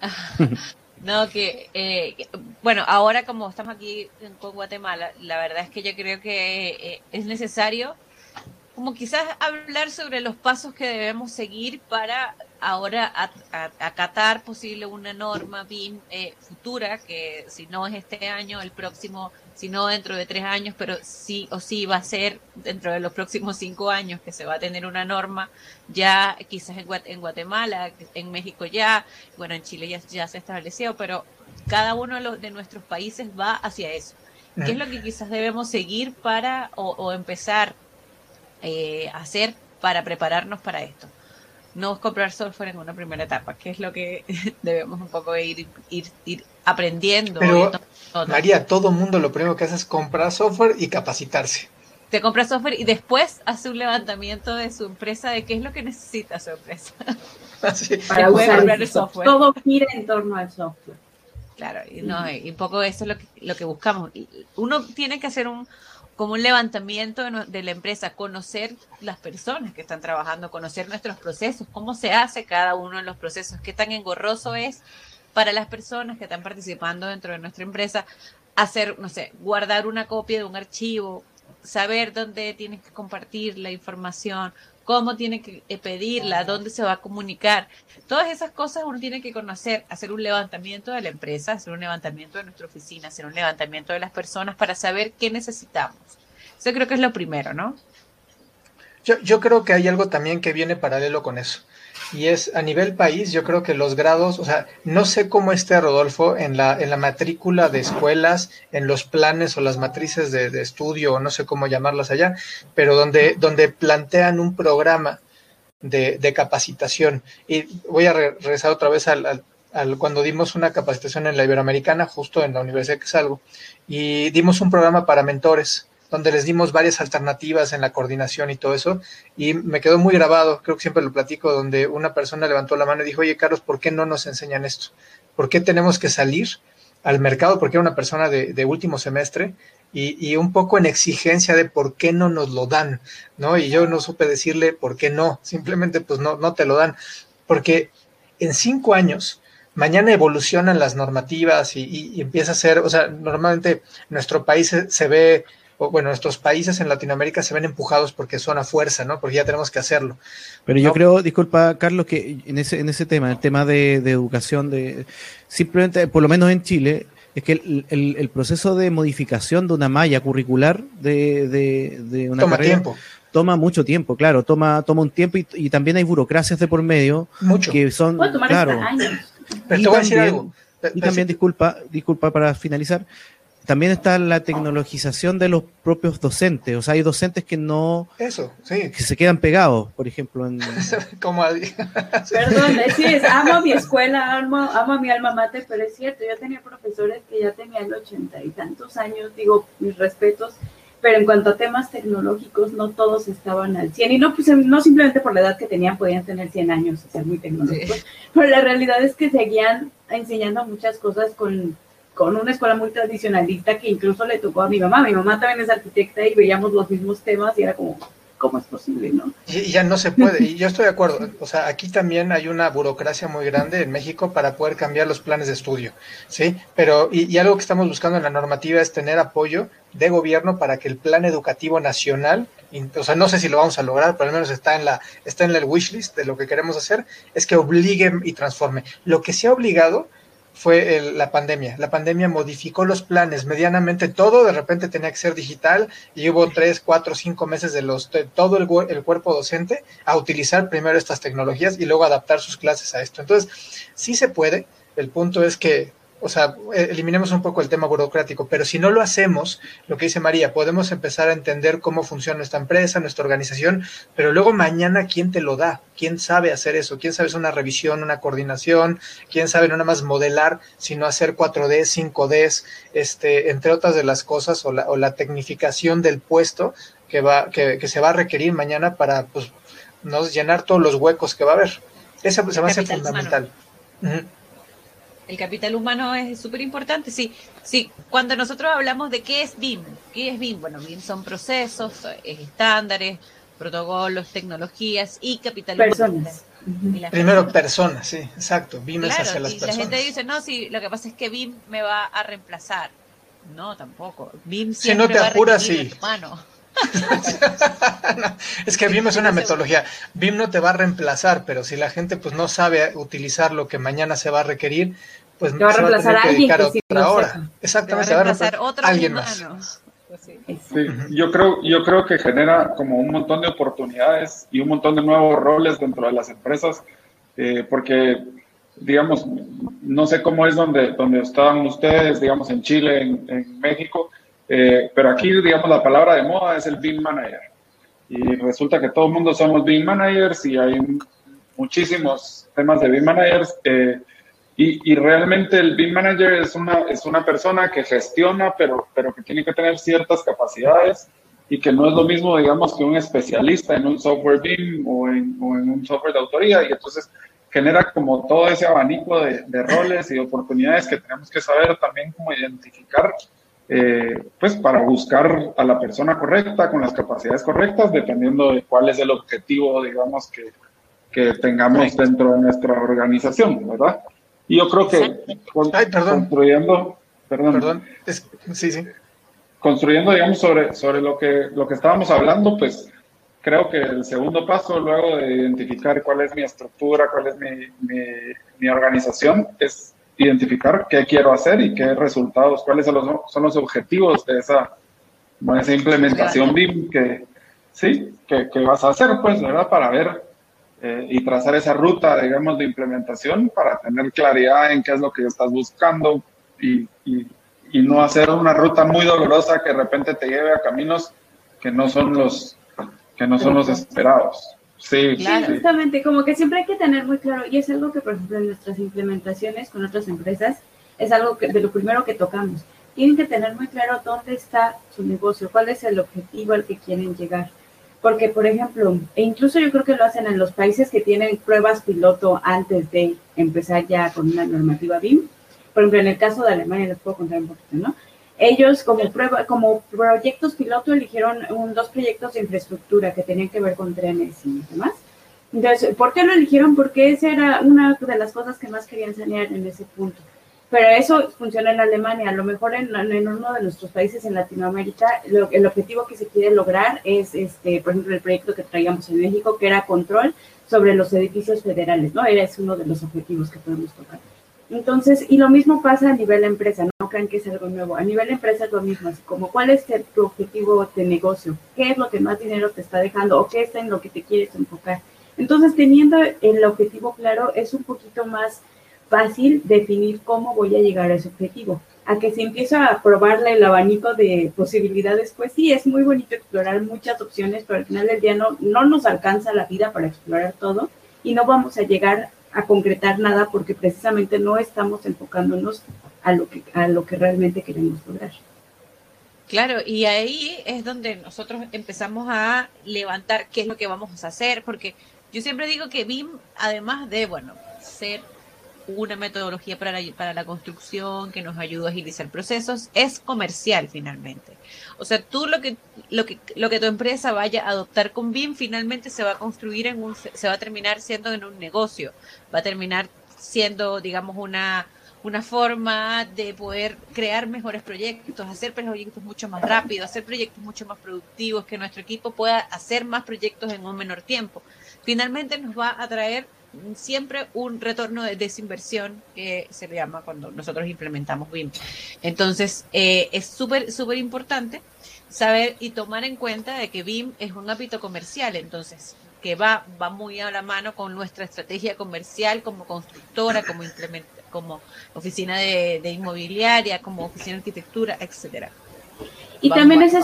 no, que, eh, bueno, ahora como estamos aquí con Guatemala, la verdad es que yo creo que eh, es necesario como quizás hablar sobre los pasos que debemos seguir para ahora acatar posible una norma BIM eh, futura, que si no es este año, el próximo, si no dentro de tres años, pero sí o sí va a ser dentro de los próximos cinco años que se va a tener una norma ya quizás en, en Guatemala, en México ya, bueno, en Chile ya, ya se estableció, pero cada uno de, los, de nuestros países va hacia eso. ¿Qué es lo que quizás debemos seguir para o, o empezar eh, hacer para prepararnos para esto. No comprar software en una primera etapa, que es lo que debemos un poco ir, ir, ir aprendiendo. Pero, María, todo mundo lo primero que hace es comprar software y capacitarse. Te compra software y después hace un levantamiento de su empresa de qué es lo que necesita su empresa. Sí. Para usar el software. Todo gira en torno al software. Claro, y, no, y un poco eso es lo que, lo que buscamos. Uno tiene que hacer un, como un levantamiento de, la empresa, conocer las personas que están trabajando, conocer nuestros procesos, cómo se hace cada uno de los procesos, qué tan engorroso es para las personas que están participando dentro de nuestra empresa hacer, no sé, guardar una copia de un archivo, saber dónde tienes que compartir la información, cómo tiene que pedirla, dónde se va a comunicar. Todas esas cosas uno tiene que conocer, hacer un levantamiento de la empresa, hacer un levantamiento de nuestra oficina, hacer un levantamiento de las personas para saber qué necesitamos. Eso creo que es lo primero, ¿no? Yo, yo creo que hay algo también que viene paralelo con eso. Y es a nivel país, yo creo que los grados, o sea, no sé cómo esté Rodolfo en la, en la matrícula de escuelas, en los planes o las matrices de, estudio, o no sé cómo llamarlas allá, pero donde, donde plantean un programa de, de capacitación. Y voy a regresar otra vez al, al, al, cuando dimos una capacitación en la Iberoamericana, justo en la Universidad que salgo, y dimos un programa para mentores donde les dimos varias alternativas en la coordinación y todo eso, y me quedó muy grabado, creo que siempre lo platico, donde una persona levantó la mano y dijo, oye Carlos, ¿por qué no nos enseñan esto? ¿Por qué tenemos que salir al mercado? Porque era una persona de, último semestre y, y, un poco en exigencia de por qué no nos lo dan, ¿no? Y yo no supe decirle por qué no, simplemente pues no, no te lo dan, porque en cinco años, mañana evolucionan las normativas y, empieza a ser, o sea, normalmente nuestro país se, ve bueno, nuestros países en Latinoamérica se ven empujados porque son a fuerza, ¿no? Porque ya tenemos que hacerlo. Pero yo creo, disculpa, Carlos, que en ese, en ese tema, el tema de, de, educación, de simplemente, por lo menos en Chile, es que el, el, el proceso de modificación de una malla curricular de, de, de una toma carrera, tiempo. Toma mucho tiempo, claro, toma, toma un tiempo y, y también hay burocracias de por medio mucho. que son, claro. años. Pero te voy a decir algo. Y también, disculpa, disculpa para finalizar, también está la tecnologización de los propios docentes. O sea, hay docentes que no. Eso, sí. Que se quedan pegados, por ejemplo. En... Como Perdón, sí, es, amo mi escuela, amo, amo mi alma mater, pero es cierto, yo tenía profesores que ya tenían ochenta y tantos años, digo, mis respetos, pero en cuanto a temas tecnológicos, no todos estaban al 100. Y no, pues, no simplemente por la edad que tenían, podían tener 100 años y ser muy tecnológicos, sí. pero la realidad es que seguían enseñando muchas cosas con con una escuela muy tradicionalista que incluso le tocó a mi mamá. Mi mamá también es arquitecta y veíamos los mismos temas y era como, ¿cómo es posible, no? Y ya no se puede, y yo estoy de acuerdo. O sea, aquí también hay una burocracia muy grande en México para poder cambiar los planes de estudio, ¿sí? Pero, y, algo que estamos buscando en la normativa es tener apoyo de gobierno para que el plan educativo nacional, o sea, no sé si lo vamos a lograr, pero al menos está en la, está en el wish list de lo que queremos hacer, es que obligue y transforme. Lo que se ha obligado fue el, la pandemia. La pandemia modificó los planes medianamente todo, de repente tenía que ser digital y hubo tres, cuatro, cinco meses de los de todo el, el, cuerpo docente a utilizar primero estas tecnologías y luego adaptar sus clases a esto. Entonces, sí se puede. El punto es que o sea, eliminemos un poco el tema burocrático, pero si no lo hacemos, lo que dice María, podemos empezar a entender cómo funciona nuestra empresa, nuestra organización, pero luego mañana, ¿quién te lo da? ¿Quién sabe hacer eso? ¿Quién sabe hacer una revisión, una coordinación? ¿Quién sabe no nada más modelar, sino hacer 4D, 5D, este, entre otras de las cosas, o la, o la tecnificación del puesto que, va, que, que se va a requerir mañana para pues, nos llenar todos los huecos que va a haber? Eso se va a ser fundamental. Uh -huh. El capital humano es súper importante. Sí, sí, cuando nosotros hablamos de qué es BIM, qué es BIM, bueno, BIM son procesos, estándares, protocolos, tecnologías y capital personas. humano. Y Primero gente... personas, sí, exacto. BIM claro, es hacia las y personas. La gente dice, no, sí, lo que pasa es que BIM me va a reemplazar. No, tampoco. BIM si no te apuras, sí. Humano. No, es que BIM es una metodología. BIM no te va a reemplazar, pero si la gente pues no sabe utilizar lo que mañana se va a requerir, pues te va a reemplazar va a alguien que que otra hora. Exactamente, te va a reemplazar otro alguien humano. más. Pues. Sí, yo creo, yo creo que genera como un montón de oportunidades y un montón de nuevos roles dentro de las empresas, eh, porque digamos, no sé cómo es donde, donde están ustedes, digamos, en Chile, en, en México, eh, pero aquí, digamos, la palabra de moda es el BIM Manager. Y resulta que todo el mundo somos BIM Managers y hay muchísimos temas de BIM Managers. Eh, y, y, realmente el BIM Manager es una, es una persona que gestiona, pero, pero que tiene que tener ciertas capacidades y que no es lo mismo, digamos, que un especialista en un software BIM o en, o en un software de autoría. Y entonces genera como todo ese abanico de, de roles y oportunidades que tenemos que saber también cómo identificar eh, pues para buscar a la persona correcta, con las capacidades correctas, dependiendo de cuál es el objetivo, digamos, que, que tengamos sí. dentro de nuestra organización, ¿verdad? Y yo creo que con, Ay, perdón. construyendo, perdón, perdón. Es, sí, sí. construyendo, digamos, sobre, sobre lo, que, lo que estábamos hablando, pues creo que el segundo paso, luego de identificar cuál es mi estructura, cuál es mi, mi, mi organización, es identificar qué quiero hacer y qué resultados, cuáles son los, son los objetivos de esa, de esa implementación BIM que ¿sí? ¿Qué, vas a hacer, pues, verdad? Para ver eh, y trazar esa ruta, digamos, de implementación para tener claridad en qué es lo que estás buscando y, y, y no hacer una ruta muy dolorosa que de repente te lleve a caminos que no son los, que no son los esperados. Sí, claro. justamente, como que siempre hay que tener muy claro, y es algo que, por ejemplo, en nuestras implementaciones con otras empresas, es algo que, de lo primero que tocamos. Tienen que tener muy claro dónde está su negocio, cuál es el objetivo al que quieren llegar. Porque, por ejemplo, e incluso yo creo que lo hacen en los países que tienen pruebas piloto antes de empezar ya con una normativa BIM. Por ejemplo, en el caso de Alemania, les puedo contar un poquito, ¿no? Ellos como prueba, como proyectos piloto eligieron un, dos proyectos de infraestructura que tenían que ver con trenes y demás. Entonces, ¿por qué lo eligieron? Porque esa era una de las cosas que más querían sanear en ese punto. Pero eso funciona en Alemania. A lo mejor en, en uno de nuestros países en Latinoamérica, el objetivo que se quiere lograr es, este, por ejemplo, el proyecto que traíamos en México, que era control sobre los edificios federales, ¿no? Era es uno de los objetivos que podemos tocar. Entonces, y lo mismo pasa a nivel empresa, no crean que es algo nuevo. A nivel empresa es lo mismo, como cuál es tu objetivo de negocio, qué es lo que más dinero te está dejando o qué está en lo que te quieres enfocar. Entonces, teniendo el objetivo claro, es un poquito más fácil definir cómo voy a llegar a ese objetivo. A que si empiezo a probarle el abanico de posibilidades, pues sí, es muy bonito explorar muchas opciones, pero al final del día no, no nos alcanza la vida para explorar todo y no vamos a llegar a concretar nada porque precisamente no estamos enfocándonos a lo que, a lo que realmente queremos lograr. Claro, y ahí es donde nosotros empezamos a levantar qué es lo que vamos a hacer, porque yo siempre digo que BIM, además de, bueno, ser una metodología para la, para la construcción que nos ayuda a agilizar procesos, es comercial finalmente. O sea, tú lo que, lo que, lo que tu empresa vaya a adoptar con BIM finalmente se va a construir en un, se va a terminar siendo en un negocio, va a terminar siendo, digamos, una, una forma de poder crear mejores proyectos, hacer proyectos mucho más rápidos, hacer proyectos mucho más productivos, que nuestro equipo pueda hacer más proyectos en un menor tiempo. Finalmente nos va a traer siempre un retorno de desinversión que se le llama cuando nosotros implementamos BIM. Entonces, eh, es súper, súper importante saber y tomar en cuenta de que BIM es un ámbito comercial, entonces, que va, va muy a la mano con nuestra estrategia comercial como constructora, como como oficina de, inmobiliaria, como oficina de arquitectura, etcétera. Y también es,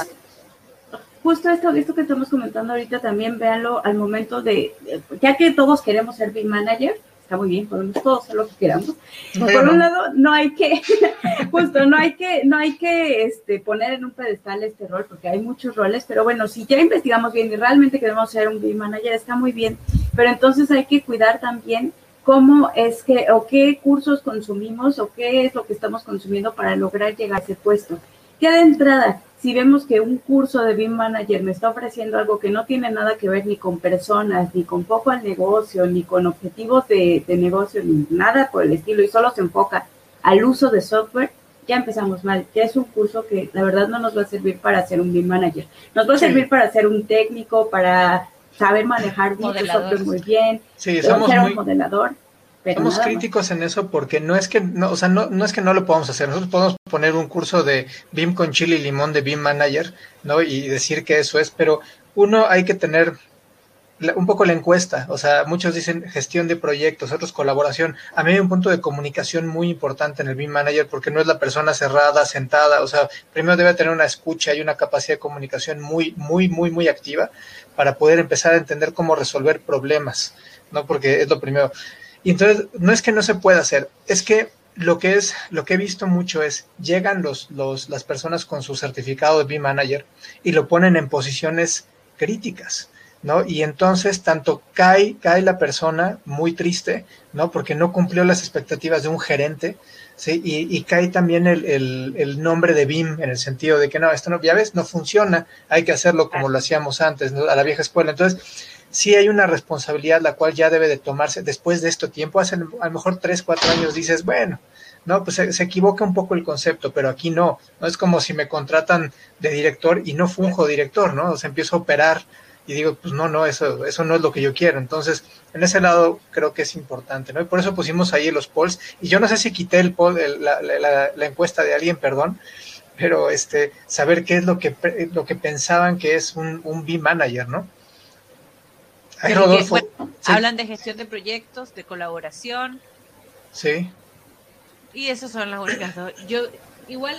justo esto, esto que estamos comentando ahorita también véanlo al momento de, ya que todos queremos ser BIM manager, está muy bien, podemos todos hacer lo que queramos. Por un lado, no hay que, justo, no hay que, no hay que este, poner en un pedestal este rol, porque hay muchos roles, pero bueno, si ya investigamos bien y realmente queremos ser un BIM manager, está muy bien, pero entonces hay que cuidar también cómo es que, o qué cursos consumimos, o qué es lo que estamos consumiendo para lograr llegar a ese puesto. Ya de entrada, si vemos que un curso de BIM Manager me está ofreciendo algo que no tiene nada que ver ni con personas, ni con poco al negocio, ni con objetivos de, negocio, ni nada por el estilo, y solo se enfoca al uso de software, ya empezamos mal. Ya es un curso que la verdad no nos va a servir para ser un BIM Manager. Nos va a servir para ser un técnico, para saber manejar bien software muy bien, sí, somos ser un modelador. Somos críticos en eso porque no es que no, o sea, no, no es que no lo podamos hacer. Nosotros podemos poner un curso de BIM con chile y limón de BIM Manager, ¿no? Y decir que eso es, pero uno hay que tener un poco la encuesta, o sea, muchos dicen gestión de proyectos, otros colaboración. A mí hay un punto de comunicación muy importante en el BIM Manager porque no es la persona cerrada, sentada, o sea, primero debe tener una escucha y una capacidad de comunicación muy, muy, muy, muy activa para poder empezar a entender cómo resolver problemas, ¿no? Porque es lo primero. Y entonces, no es que no se pueda hacer, es que lo que es, lo que he visto mucho es, llegan los, los, las personas con su certificado de B-Manager y lo ponen en posiciones críticas, ¿no? Y entonces tanto cae, cae la persona muy triste, ¿no? Porque no cumplió las expectativas de un gerente, ¿sí? Y, y cae también el, el, el, nombre de BIM en el sentido de que no, esto no, ya ves, no funciona, hay que hacerlo como lo hacíamos antes, ¿no? a la vieja escuela. Entonces, sí hay una responsabilidad la cual ya debe de tomarse después de este tiempo, hace a lo mejor tres, cuatro años dices, bueno, no, pues se, equivoca un poco el concepto, pero aquí no, no es como si me contratan de director y no funjo director, ¿no? O sea, empiezo a operar y digo, pues no, no, eso, eso no es lo que yo quiero. Entonces, en ese lado creo que es importante, ¿no? Y por eso pusimos ahí los polls, y yo no sé si quité el poll, la, la, la encuesta de alguien, perdón, pero este, saber qué es lo que, lo que pensaban que es un, un B-Manager, ¿no? Rodolfo. Hablan de gestión de proyectos, de colaboración. Sí. Y esas son las únicas dos. Yo, igual,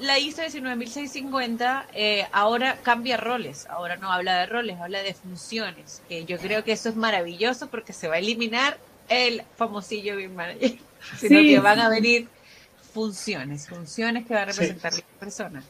la ISO 19650 eh, ahora cambia roles, ahora no habla de roles, habla de funciones. Que yo creo que eso es maravilloso porque se va a eliminar el famosillo BIM Manager, sino que van a venir funciones, funciones que va a representar la persona.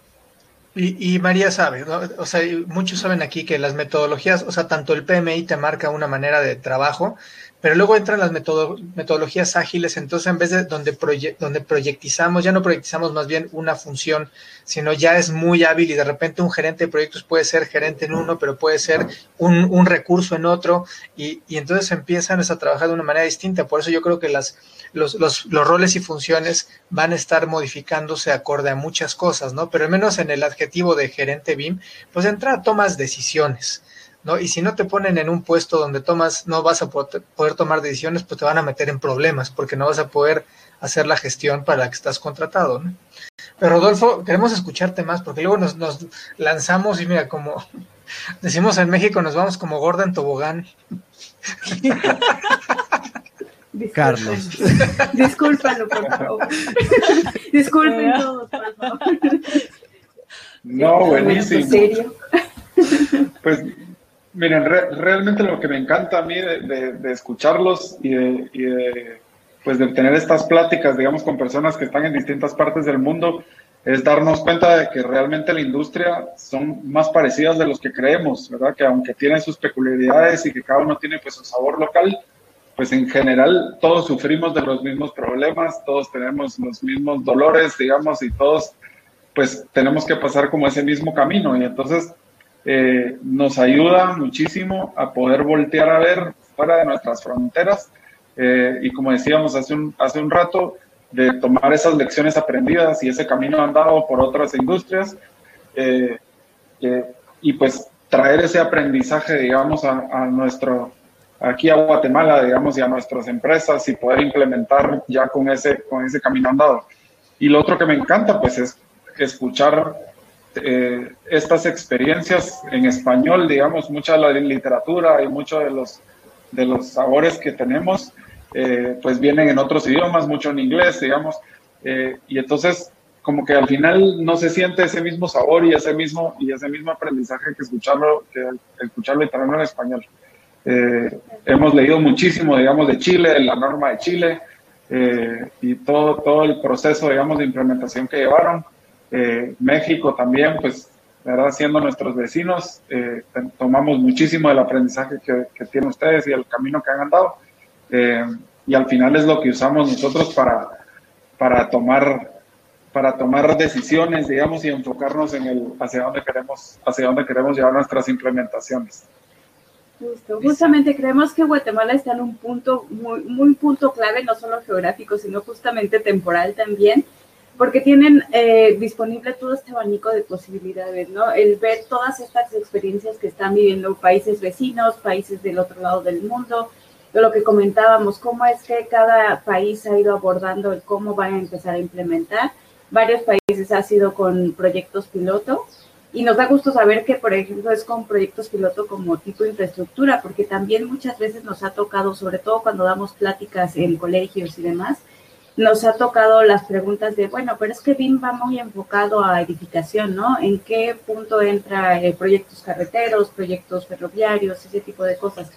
Y, María sabe, o sea, muchos saben aquí que las metodologías, o sea, tanto el PMI te marca una manera de trabajo, pero luego entran las metodologías ágiles, entonces en vez de donde, donde proyectizamos, ya no proyectizamos más bien una función, sino ya es muy hábil y de repente un gerente de proyectos puede ser gerente en uno, pero puede ser un, recurso en otro, y, y, entonces empiezan a trabajar de una manera distinta. Por eso yo creo que las, los, los, los roles y funciones van a estar modificándose acorde a muchas cosas, ¿no? Pero al menos en el adjetivo de gerente BIM, pues entra tomas decisiones ¿no? Y si no te ponen en un puesto donde tomas, no vas a poder tomar decisiones, pues te van a meter en problemas, porque no vas a poder hacer la gestión para la que estás contratado, ¿no? Pero Rodolfo, queremos escucharte más, porque luego nos, nos lanzamos y mira, como decimos en México, nos vamos como gorda en tobogán. Carlos. Discúlpalo, por favor. Disculpen todos, por favor. No, buenísimo. serio? Pues Miren, realmente lo que me encanta a mí de, escucharlos y, de, pues de tener estas pláticas, digamos, con personas que están en distintas partes del mundo, es darnos cuenta de que realmente la industria son más parecidas de los que creemos, ¿verdad? Que aunque tienen sus peculiaridades y que cada uno tiene pues su sabor local, pues en general todos sufrimos de los mismos problemas, todos tenemos los mismos dolores, digamos, y todos pues tenemos que pasar como ese mismo camino. Y entonces eh, nos ayuda muchísimo a poder voltear a ver fuera de nuestras fronteras eh, y como decíamos hace un, hace un rato, de tomar esas lecciones aprendidas y ese camino andado por otras industrias eh, y pues traer ese aprendizaje, digamos, a, a, nuestro, aquí a Guatemala, digamos, y a nuestras empresas y poder implementar ya con ese, con ese camino andado. Y lo otro que me encanta, pues, es escuchar eh, estas experiencias en español, digamos, mucha de la literatura y muchos de los, de los sabores que tenemos, eh, pues vienen en otros idiomas, mucho en inglés, digamos, eh, y entonces como que al final no se siente ese mismo sabor y ese mismo, y ese mismo aprendizaje que escucharlo, que escucharlo y en español. hemos leído muchísimo, digamos, de Chile, de la norma de Chile, y todo, todo el proceso, digamos, de implementación que llevaron. Eh, México también, pues. Siendo nuestros vecinos, eh, tomamos muchísimo del aprendizaje que, tienen ustedes y el camino que han andado. Eh, y al final es lo que usamos nosotros para, para, tomar, para tomar decisiones, digamos, y enfocarnos en el hacia dónde queremos, hacia dónde queremos llevar nuestras implementaciones. Justo. Justamente creemos que Guatemala está en un punto muy, muy punto clave, no solo geográfico, sino justamente temporal también, porque tienen eh, disponible todo este abanico de posibilidades, ¿no? El ver todas estas experiencias que están viviendo países vecinos, países del otro lado del mundo, de lo que comentábamos, cómo es que cada país ha ido abordando el cómo van a empezar a implementar. Varios países ha sido con proyectos piloto y nos da gusto saber que, por ejemplo, es con proyectos piloto como tipo infraestructura, porque también muchas veces nos ha tocado, sobre todo cuando damos pláticas en colegios y demás, nos ha tocado las preguntas de, bueno, pero es que BIM va muy enfocado a edificación, ¿no? ¿En qué punto entra eh, proyectos carreteros, proyectos ferroviarios, ese tipo de cosas?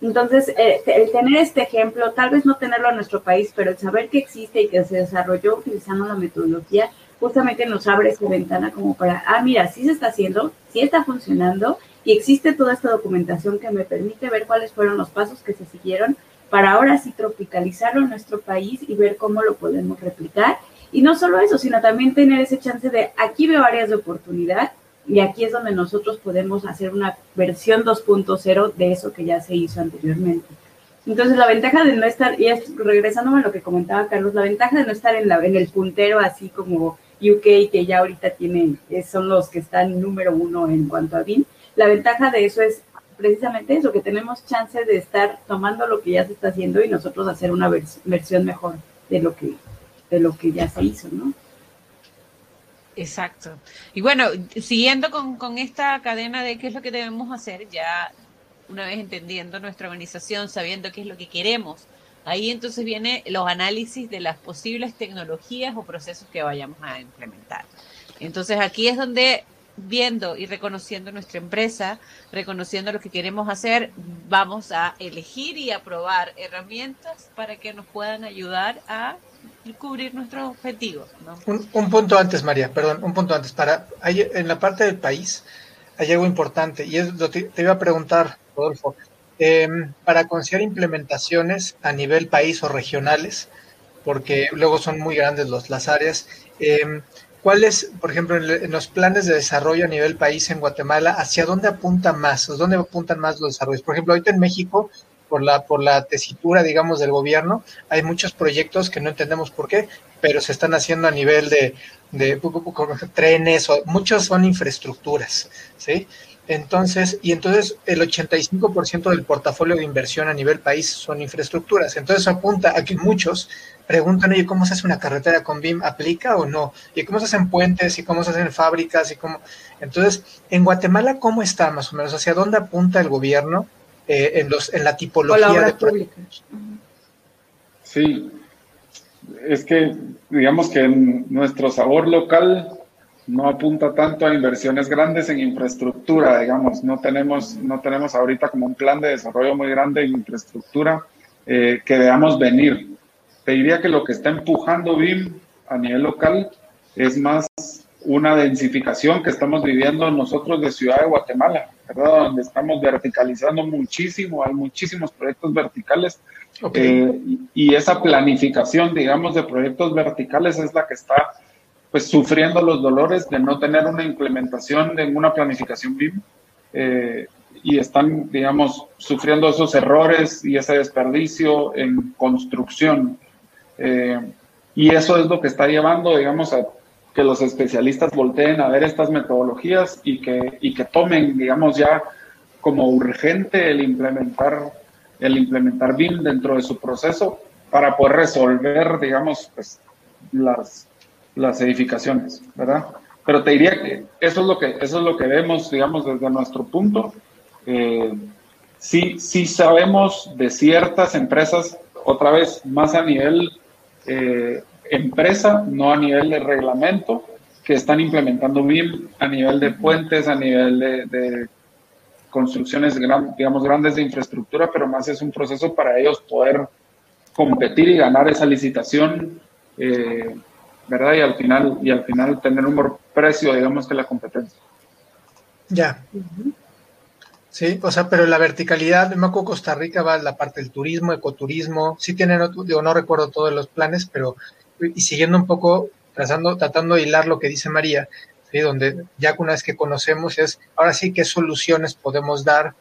Entonces, eh, el tener este ejemplo, tal vez no tenerlo en nuestro país, pero el saber que existe y que se desarrolló utilizando la metodología, justamente nos abre esa ventana como para, ah, mira, sí se está haciendo, sí está funcionando y existe toda esta documentación que me permite ver cuáles fueron los pasos que se siguieron para ahora sí tropicalizarlo en nuestro país y ver cómo lo podemos replicar. Y no solo eso, sino también tener ese chance de aquí veo áreas de oportunidad y aquí es donde nosotros podemos hacer una versión 2.0 de eso que ya se hizo anteriormente. Entonces, la ventaja de no estar, y regresándome a lo que comentaba Carlos, la ventaja de no estar en, la, en el puntero así como UK, que ya ahorita tienen, son los que están número uno en cuanto a BIM, la ventaja de eso es precisamente eso, que tenemos chance de estar tomando lo que ya se está haciendo y nosotros hacer una versión mejor de lo que, de lo que ya se hizo, ¿no? Exacto. Y bueno, siguiendo con, con esta cadena de qué es lo que debemos hacer, ya una vez entendiendo nuestra organización, sabiendo qué es lo que queremos, ahí entonces viene los análisis de las posibles tecnologías o procesos que vayamos a implementar. Entonces aquí es donde viendo y reconociendo nuestra empresa, reconociendo lo que queremos hacer, vamos a elegir y aprobar herramientas para que nos puedan ayudar a cubrir nuestros objetivos. Un, punto antes, María, perdón, un punto antes. Para en la parte del país hay algo importante y es lo te, te iba a preguntar, Rodolfo, em, para considerar implementaciones a nivel país o regionales, porque luego son muy grandes los, las áreas. Eh, ¿Cuáles, por ejemplo, en, los planes de desarrollo a nivel país en Guatemala, hacia dónde apuntan más? ¿O dónde apuntan más los desarrollos? Por ejemplo, ahorita en México, por la, por la tesitura, digamos, del gobierno, hay muchos proyectos que no entendemos por qué, pero se están haciendo a nivel de, de, de trenes, o muchos son infraestructuras, ¿sí? Entonces, y entonces el 85% del portafolio de inversión a nivel país son infraestructuras. Entonces apunta a que muchos preguntan, oye, ¿cómo se hace una carretera con BIM? ¿Aplica o no? ¿Y cómo se hacen puentes? ¿Y cómo se hacen fábricas? y cómo Entonces, en Guatemala, ¿cómo está más o menos? ¿Hacia dónde apunta el gobierno eh, en, los, en la tipología de proyectos? Sí, es que digamos que en nuestro sabor local no apunta tanto a inversiones grandes en infraestructura, digamos, no tenemos, no tenemos ahorita como un plan de desarrollo muy grande en infraestructura eh, que veamos venir. Te diría que lo que está empujando BIM a nivel local es más una densificación que estamos viviendo nosotros de Ciudad de Guatemala, ¿verdad? Donde estamos verticalizando muchísimo, hay muchísimos proyectos verticales eh, y esa planificación, digamos, de proyectos verticales es la que está pues sufriendo los dolores de no tener una implementación de una planificación BIM eh, y están, digamos, sufriendo esos errores y ese desperdicio en construcción. Eh, y eso es lo que está llevando, digamos, a que los especialistas volteen a ver estas metodologías y que, y que tomen, digamos, ya como urgente el implementar, el implementar BIM dentro de su proceso para poder resolver, digamos, pues, las, las edificaciones, ¿verdad? Pero te diría que eso es lo que, eso es lo que vemos, digamos, desde nuestro punto. Eh, sí, sí sabemos de ciertas empresas, otra vez, más a nivel eh, empresa, no a nivel de reglamento, que están implementando BIM a nivel de puentes, a nivel de, construcciones, digamos, grandes de infraestructura, pero más es un proceso para ellos poder competir y ganar esa licitación eh, ¿verdad? Y al final, y al final tener un mejor precio, digamos, que la competencia. Ya. Sí, o sea, pero la verticalidad, de Maco Costa Rica va la parte del turismo, ecoturismo, sí tienen, digo, no recuerdo todos los planes, pero y siguiendo un poco, trazando, tratando de hilar lo que dice María, ¿sí? donde ya una vez que conocemos es, ahora sí, qué soluciones podemos dar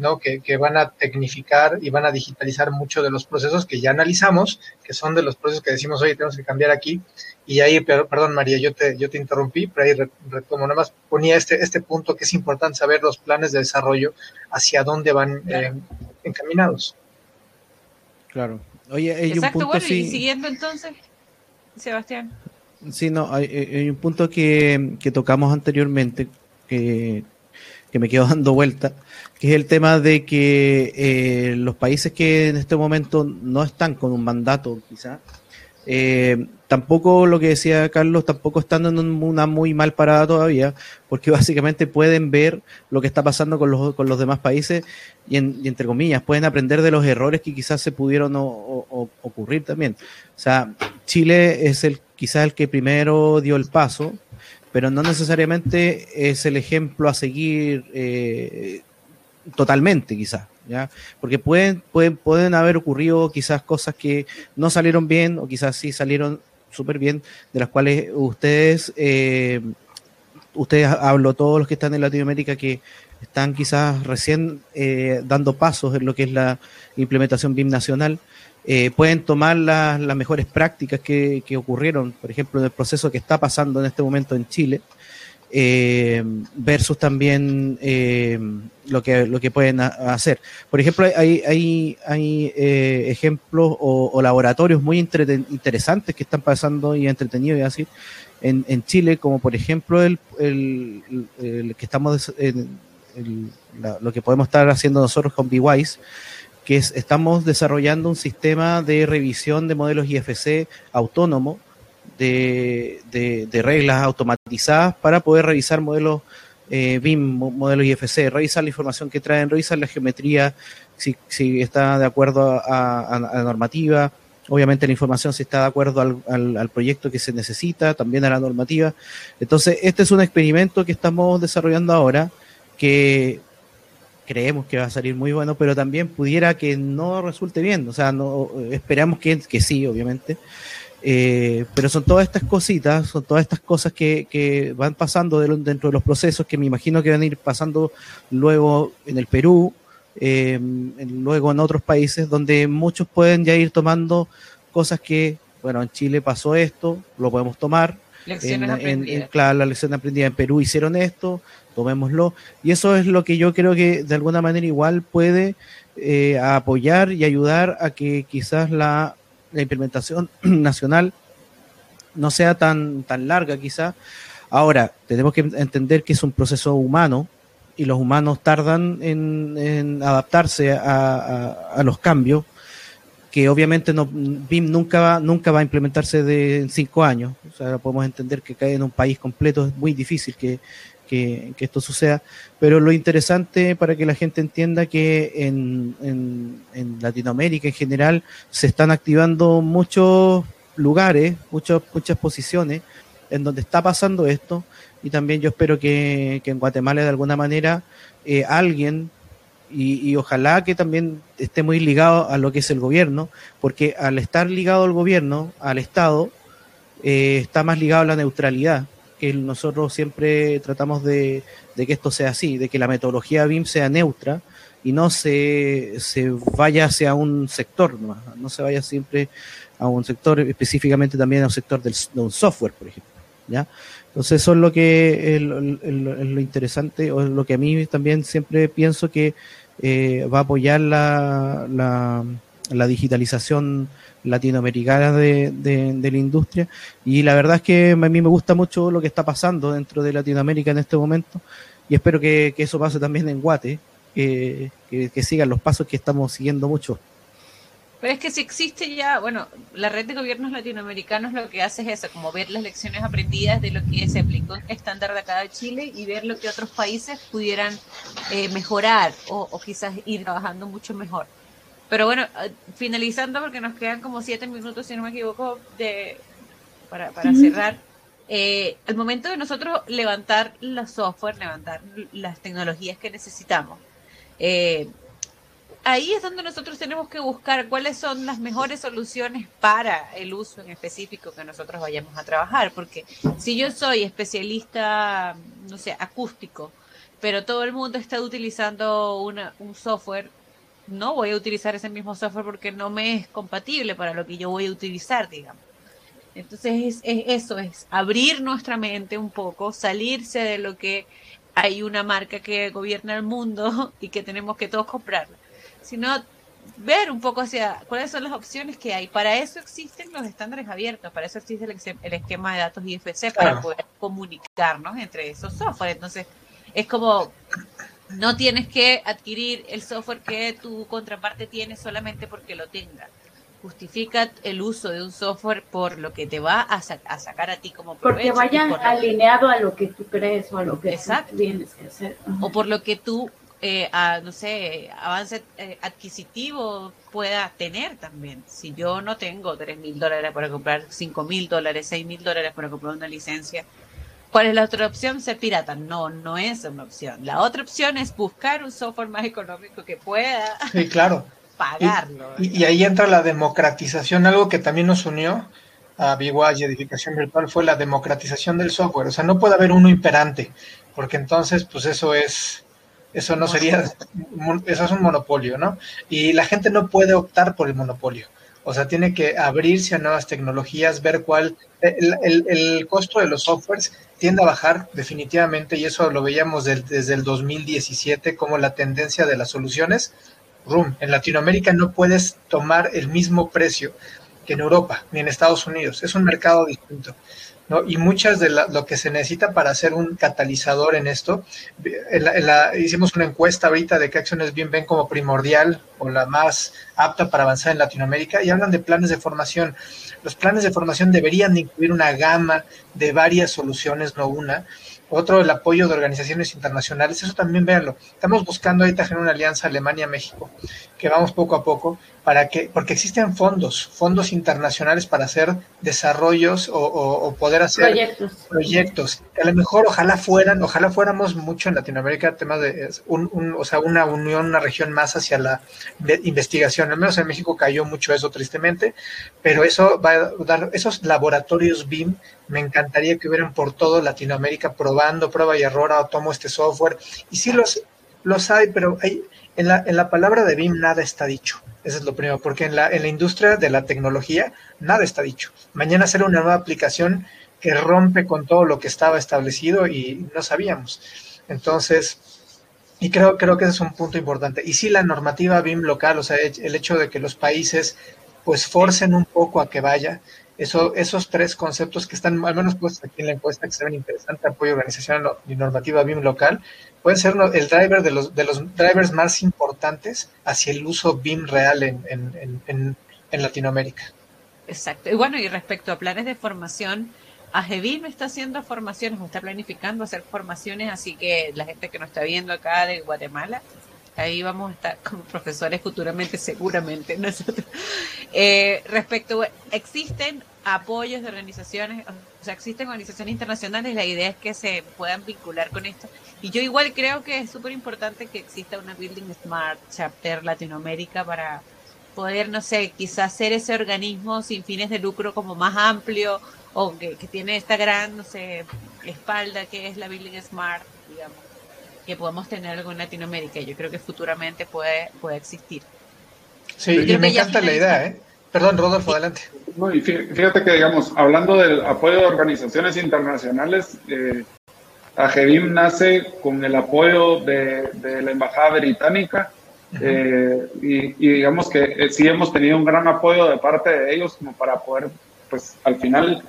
¿no? Que, que, van a tecnificar y van a digitalizar mucho de los procesos que ya analizamos, que son de los procesos que decimos, oye, tenemos que cambiar aquí. Y ahí, perdón María, yo te, yo te interrumpí, pero ahí retomo, nada más ponía este, este punto que es importante saber los planes de desarrollo, hacia dónde van eh, encaminados. Claro. Oye, hay Exacto, un punto bueno, sí, y siguiendo entonces, Sebastián. Sí, no, hay, hay un punto que, que tocamos anteriormente, que, que me quedo dando vuelta, que es el tema de que eh, los países que en este momento no están con un mandato, quizá, eh, tampoco lo que decía Carlos, tampoco están en una muy mal parada todavía, porque básicamente pueden ver lo que está pasando con los, con los demás países y, entre comillas, pueden aprender de los errores que quizás se pudieron ocurrir también. O sea, Chile es el quizás el que primero dio el paso, pero no necesariamente es el ejemplo a seguir eh, totalmente, quizás, ¿ya? Porque pueden, pueden, pueden haber ocurrido quizás cosas que no salieron bien o quizás sí salieron súper bien, de las cuales ustedes, eh, ustedes hablo todos los que están en Latinoamérica que están quizás recién eh, dando pasos en lo que es la implementación BIM nacional, eh, pueden tomar las, mejores prácticas que, ocurrieron, por ejemplo, en el proceso que está pasando en este momento en Chile, eh, versus también eh, lo, que, lo que pueden hacer. Por ejemplo, hay, hay, hay eh, ejemplos o, laboratorios muy interesantes que están pasando y entretenidos y así, en, en Chile, como por ejemplo el, el, el que estamos lo que podemos estar haciendo nosotros con BWise, que es, estamos desarrollando un sistema de revisión de modelos IFC autónomo, de, de, reglas automatizadas para poder revisar modelos eh, BIM, modelos IFC, revisar la información que traen, revisar la geometría, si, si está de acuerdo a, la normativa, obviamente la información si está de acuerdo al, al, proyecto que se necesita, también a la normativa. Entonces, este es un experimento que estamos desarrollando ahora, que creemos que va a salir muy bueno, pero también pudiera que no resulte bien. O sea, no esperamos que, que sí, obviamente. Eh, pero son todas estas cositas, son todas estas cosas que, que van pasando dentro de los procesos que me imagino que van a ir pasando luego en el Perú, eh, luego en otros países, donde muchos pueden ya ir tomando cosas que, bueno, en Chile pasó esto, lo podemos tomar. Lecciones aprendidas. En, claro, la lección aprendida en Perú hicieron esto, tomémoslo. Y eso es lo que yo creo que de alguna manera igual puede eh, apoyar y ayudar a que quizás la, implementación nacional no sea tan, tan larga quizás. Ahora, tenemos que entender que es un proceso humano y los humanos tardan en, adaptarse a, a, los cambios que obviamente no, BIM nunca va, nunca va a implementarse de en cinco años. O sea, podemos entender que cae en un país completo es muy difícil que, que, esto suceda, pero lo interesante para que la gente entienda que en, en, Latinoamérica en general se están activando muchos lugares, muchas, muchas posiciones en donde está pasando esto. Y también yo espero que, en Guatemala de alguna manera eh, alguien y, ojalá que también esté muy ligado a lo que es el gobierno, porque al estar ligado al gobierno, al Estado, eh, está más ligado a la neutralidad que nosotros siempre tratamos de, que esto sea así, de que la metodología BIM sea neutra y no se, se vaya hacia un sector, no, no se vaya siempre a un sector, específicamente también a un sector del, de un software, por ejemplo. ¿ya? Entonces eso es lo que es lo, interesante, o lo que a mí también siempre pienso que eh, va a apoyar la, la, la digitalización latinoamericana de, de, la industria. Y la verdad es que a mí me gusta mucho lo que está pasando dentro de Latinoamérica en este momento y espero que, eso pase también en Guate, que, que, sigan los pasos que estamos siguiendo mucho. Pero es que si existe ya, bueno, la red de gobiernos latinoamericanos lo que hace es eso, como ver las lecciones aprendidas de lo que se aplicó estándar de acá de Chile y ver lo que otros países pudieran eh, mejorar o, o quizás ir trabajando mucho mejor. Pero bueno, eh, finalizando, porque nos quedan como siete minutos, si no me equivoco, de, para, para cerrar. Eh, al momento de nosotros levantar la software, levantar las tecnologías que necesitamos, eh, ahí es donde nosotros tenemos que buscar cuáles son las mejores soluciones para el uso en específico que nosotros vayamos a trabajar. Porque si yo soy especialista, no sé, acústico, pero todo el mundo está utilizando una, un software no voy a utilizar ese mismo software porque no me es compatible para lo que yo voy a utilizar, digamos. Entonces es, eso, es abrir nuestra mente un poco, salirse de lo que hay una marca que gobierna el mundo y que tenemos que todos comprarla, sino ver un poco hacia cuáles son las opciones que hay. Para eso existen los estándares abiertos, para eso existe el, esquema de datos IFC, para poder comunicarnos entre esos softwares. Entonces, es como no tienes que adquirir el software que tu contraparte tiene solamente porque lo tenga. Justifica el uso de un software por lo que te va a, sacar a ti como provecho. Porque vaya alineado a lo que tú crees o a lo que tienes que hacer. O por lo que tú, eh, no sé, avance eh, adquisitivo pueda tener también. Si yo no tengo tres mil dólares para comprar cinco mil dólares, seis mil dólares para comprar una licencia, ¿Cuál es la otra opción? Ser pirata. No, no es una opción. La otra opción es buscar un software más económico que pueda sí, claro. pagarlo. Y, ahí entra la democratización, algo que también nos unió a BWise y Edificación Virtual fue la democratización del software. O sea, no puede haber uno imperante, porque entonces, pues eso es, eso no sería, eso es un monopolio, ¿no? Y la gente no puede optar por el monopolio. O sea, tiene que abrirse a nuevas tecnologías, ver cuál. El, el, costo de los softwares tiende a bajar definitivamente, y eso lo veíamos desde el 2017 como la tendencia de las soluciones. Room. En Latinoamérica no puedes tomar el mismo precio que en Europa ni en Estados Unidos. Es un mercado distinto. Y muchas de lo que se necesita para ser un catalizador en esto, hicimos una encuesta ahorita de qué acciones bien ven como primordial o la más apta para avanzar en Latinoamérica y hablan de planes de formación. Los planes de formación deberían incluir una gama de varias soluciones, no una, otro, el apoyo de organizaciones internacionales, eso también véanlo. Estamos buscando ahorita generar una alianza Alemania-México, que vamos poco a poco, para que, porque existen fondos, fondos internacionales para hacer desarrollos o, poder hacer proyectos. proyectos. a lo mejor ojalá fueran, ojalá fuéramos mucho en Latinoamérica, temas de un, o sea, una unión, una región más hacia la investigación. Al menos en México cayó mucho eso tristemente, pero eso va a dar, esos laboratorios BIM me encantaría que hubieran por todo Latinoamérica probando, prueba y error, ah, tomo este software. Y sí los, los hay, pero hay, en, la, en la palabra de BIM nada está dicho. Eso es lo primero, porque en la, en la industria de la tecnología nada está dicho. Mañana será una nueva aplicación que rompe con todo lo que estaba establecido y no sabíamos. Entonces, y creo, creo que ese es un punto importante. Y sí, la normativa BIM local, o sea, el hecho de que los países pues forcen un poco a que vaya, eso, esos tres conceptos que están, al menos puestos aquí en la encuesta, que se ven interesantes, apoyo organizacional y normativa BIM local, pueden ser el driver de los, de los drivers más importantes hacia el uso BIM real en, en, en, en Latinoamérica. Exacto. Y bueno, y respecto a planes de formación, AGBIM está haciendo formaciones o está planificando hacer formaciones, así que la gente que nos está viendo acá de Guatemala, ahí vamos a estar como profesores futuramente, seguramente nosotros. Eh, respecto, existen apoyos de organizaciones, o sea, existen organizaciones internacionales, la idea es que se puedan vincular con esto. Y yo igual creo que es súper importante que exista una Building Smart Chapter Latinoamérica para poder, no sé, quizás ser ese organismo sin fines de lucro como más amplio o que, tiene esta gran, no sé, espalda que es la Building Smart, digamos, que podamos tener algo en Latinoamérica. Yo creo que futuramente puede, puede existir. Sí, y me encanta la idea, ¿eh? Perdón, Rodolfo, adelante. No, y fíjate que, digamos, hablando del apoyo de organizaciones internacionales, eh, AGEBIM nace con el apoyo de, la Embajada Británica eh, y, digamos que eh, sí hemos tenido un gran apoyo de parte de ellos como para poder, pues al final,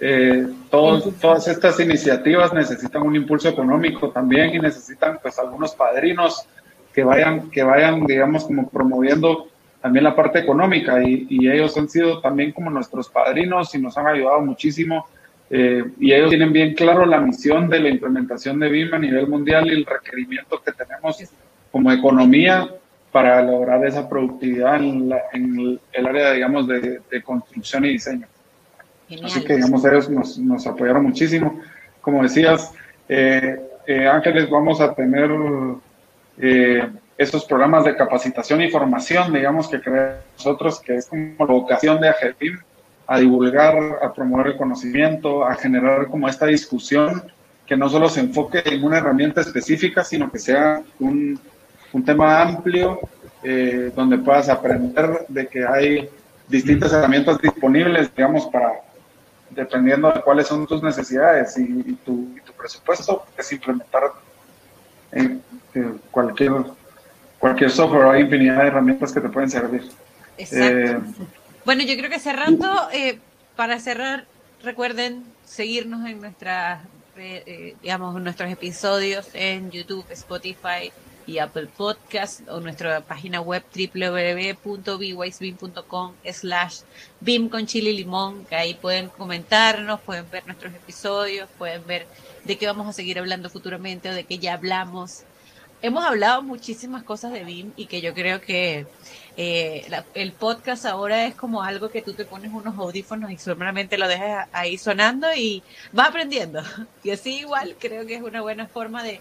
eh, todas estas iniciativas necesitan un impulso económico también y necesitan pues algunos padrinos que vayan, que vayan, digamos, como promoviendo también la parte económica y, ellos han sido también como nuestros padrinos y nos han ayudado muchísimo eh, y ellos tienen bien claro la misión de la implementación de BIM a nivel mundial y el requerimiento que tenemos como economía para lograr esa productividad en, el, área, digamos, de, construcción y diseño. Así que, digamos, ellos nos, nos apoyaron muchísimo. Como decías, eh, eh, Ángeles, vamos a tener estos programas de capacitación y formación, digamos, que creemos nosotros, que es como la vocación de AGEPIM, a divulgar, a promover el conocimiento, a generar como esta discusión que no solo se enfoque en una herramienta específica, sino que sea un, un tema amplio eh, donde puedas aprender de que hay distintas herramientas disponibles, digamos, para, dependiendo de cuáles son tus necesidades y, tu, tu, presupuesto, es implementar en, cualquier cualquier software, hay infinidad de herramientas que te pueden servir. Exacto. Eh, bueno, yo creo que cerrando, eh, para cerrar, recuerden seguirnos en nuestras, eh, digamos, en nuestros episodios en YouTube, Spotify y Apple Podcast o nuestra página web www.bwisbeam.com slash beam con chile y limón, que ahí pueden comentarnos, pueden ver nuestros episodios, pueden ver de qué vamos a seguir hablando futuramente o de qué ya hablamos hemos hablado muchísimas cosas de BIM y que yo creo que eh, el podcast ahora es como algo que tú te pones unos audífonos y solamente lo dejas ahí sonando y vas aprendiendo. Y así igual creo que es una buena forma de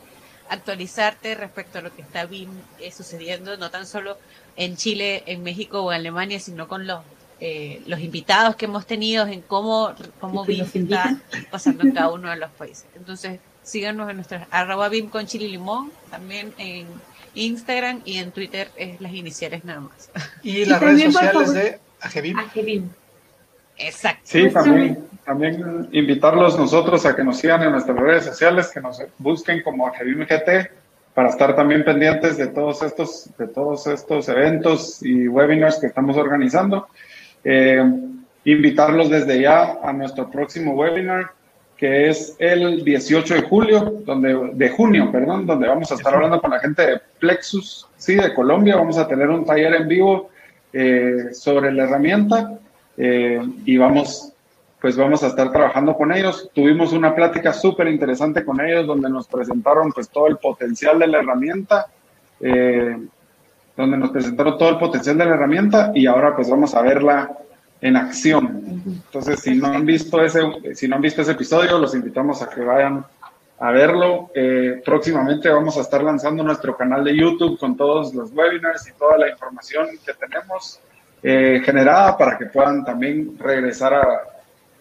actualizarte respecto a lo que está BIM eh, sucediendo, no tan solo en Chile, en México o en Alemania, sino con los eh, los invitados que hemos tenido en cómo, cómo BIM está pasando en cada uno de los países. Entonces, síganos en nuestras arroba BIM con chile y limón, también en Instagram y en Twitter es las iniciales nada más. Y las redes sociales de AGBIM. Exacto. Sí, también, también invitarlos nosotros a que nos sigan en nuestras redes sociales, que nos busquen como AGBIM GT para estar también pendientes de todos estos, de todos estos eventos y webinars que estamos organizando. Eh, invitarlos desde ya a nuestro próximo webinar que es el 18 de julio, donde, de junio, perdón, donde vamos a estar hablando con la gente de Plexus, sí, de Colombia. Vamos a tener un taller en vivo eh, sobre la herramienta eh, y vamos, pues vamos a estar trabajando con ellos. Tuvimos una plática súper interesante con ellos donde nos presentaron pues todo el potencial de la herramienta, eh, donde nos presentaron todo el potencial de la herramienta y ahora pues vamos a verla en acción. Entonces, si no han visto ese, si no han visto ese episodio, los invitamos a que vayan a verlo. Eh, próximamente vamos a estar lanzando nuestro canal de YouTube con todos los webinars y toda la información que tenemos eh, generada para que puedan también regresar a,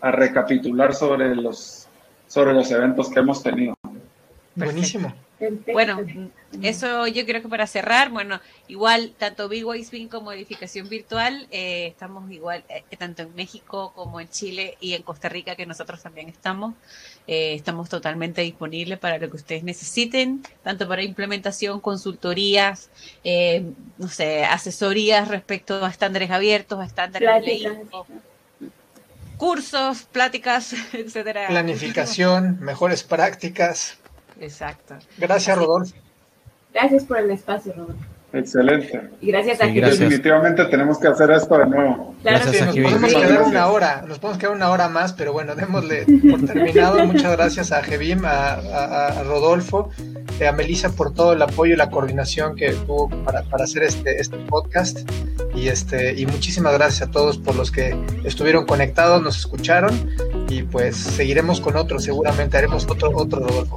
a, recapitular sobre los, sobre los eventos que hemos tenido. Buenísimo. Bueno, eso yo creo que para cerrar, bueno, igual tanto Big Wise como edificación virtual, eh, estamos igual, eh, tanto en México como en Chile y en Costa Rica, que nosotros también estamos, eh, estamos totalmente disponibles para lo que ustedes necesiten, tanto para implementación, consultorías, no sé, asesorías respecto a estándares abiertos, a estándares de cursos, pláticas, etcétera. Planificación, mejores prácticas. Exacto. Gracias, Rodolfo. Gracias por el espacio, Rodolfo. Excelente. Y gracias a sí, Definitivamente tenemos que hacer esto de nuevo. Claro, sí, nos podemos quedar una hora, nos podemos quedar una hora más, pero bueno, démosle por terminado. Muchas gracias a Jevim, a, a, a, Rodolfo, a Melissa por todo el apoyo y la coordinación que tuvo para, para hacer este, este podcast. Y, este, y muchísimas gracias a todos por los que estuvieron conectados, nos escucharon y pues seguiremos con otro, seguramente haremos otro, otro Rodolfo.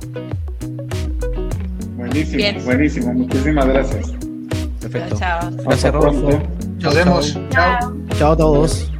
Buenísimo, Bien. buenísimo, muchísimas gracias. Perfecto. Chao. Gracias, Rodolfo. Nos vemos. Chao. Chao a todos.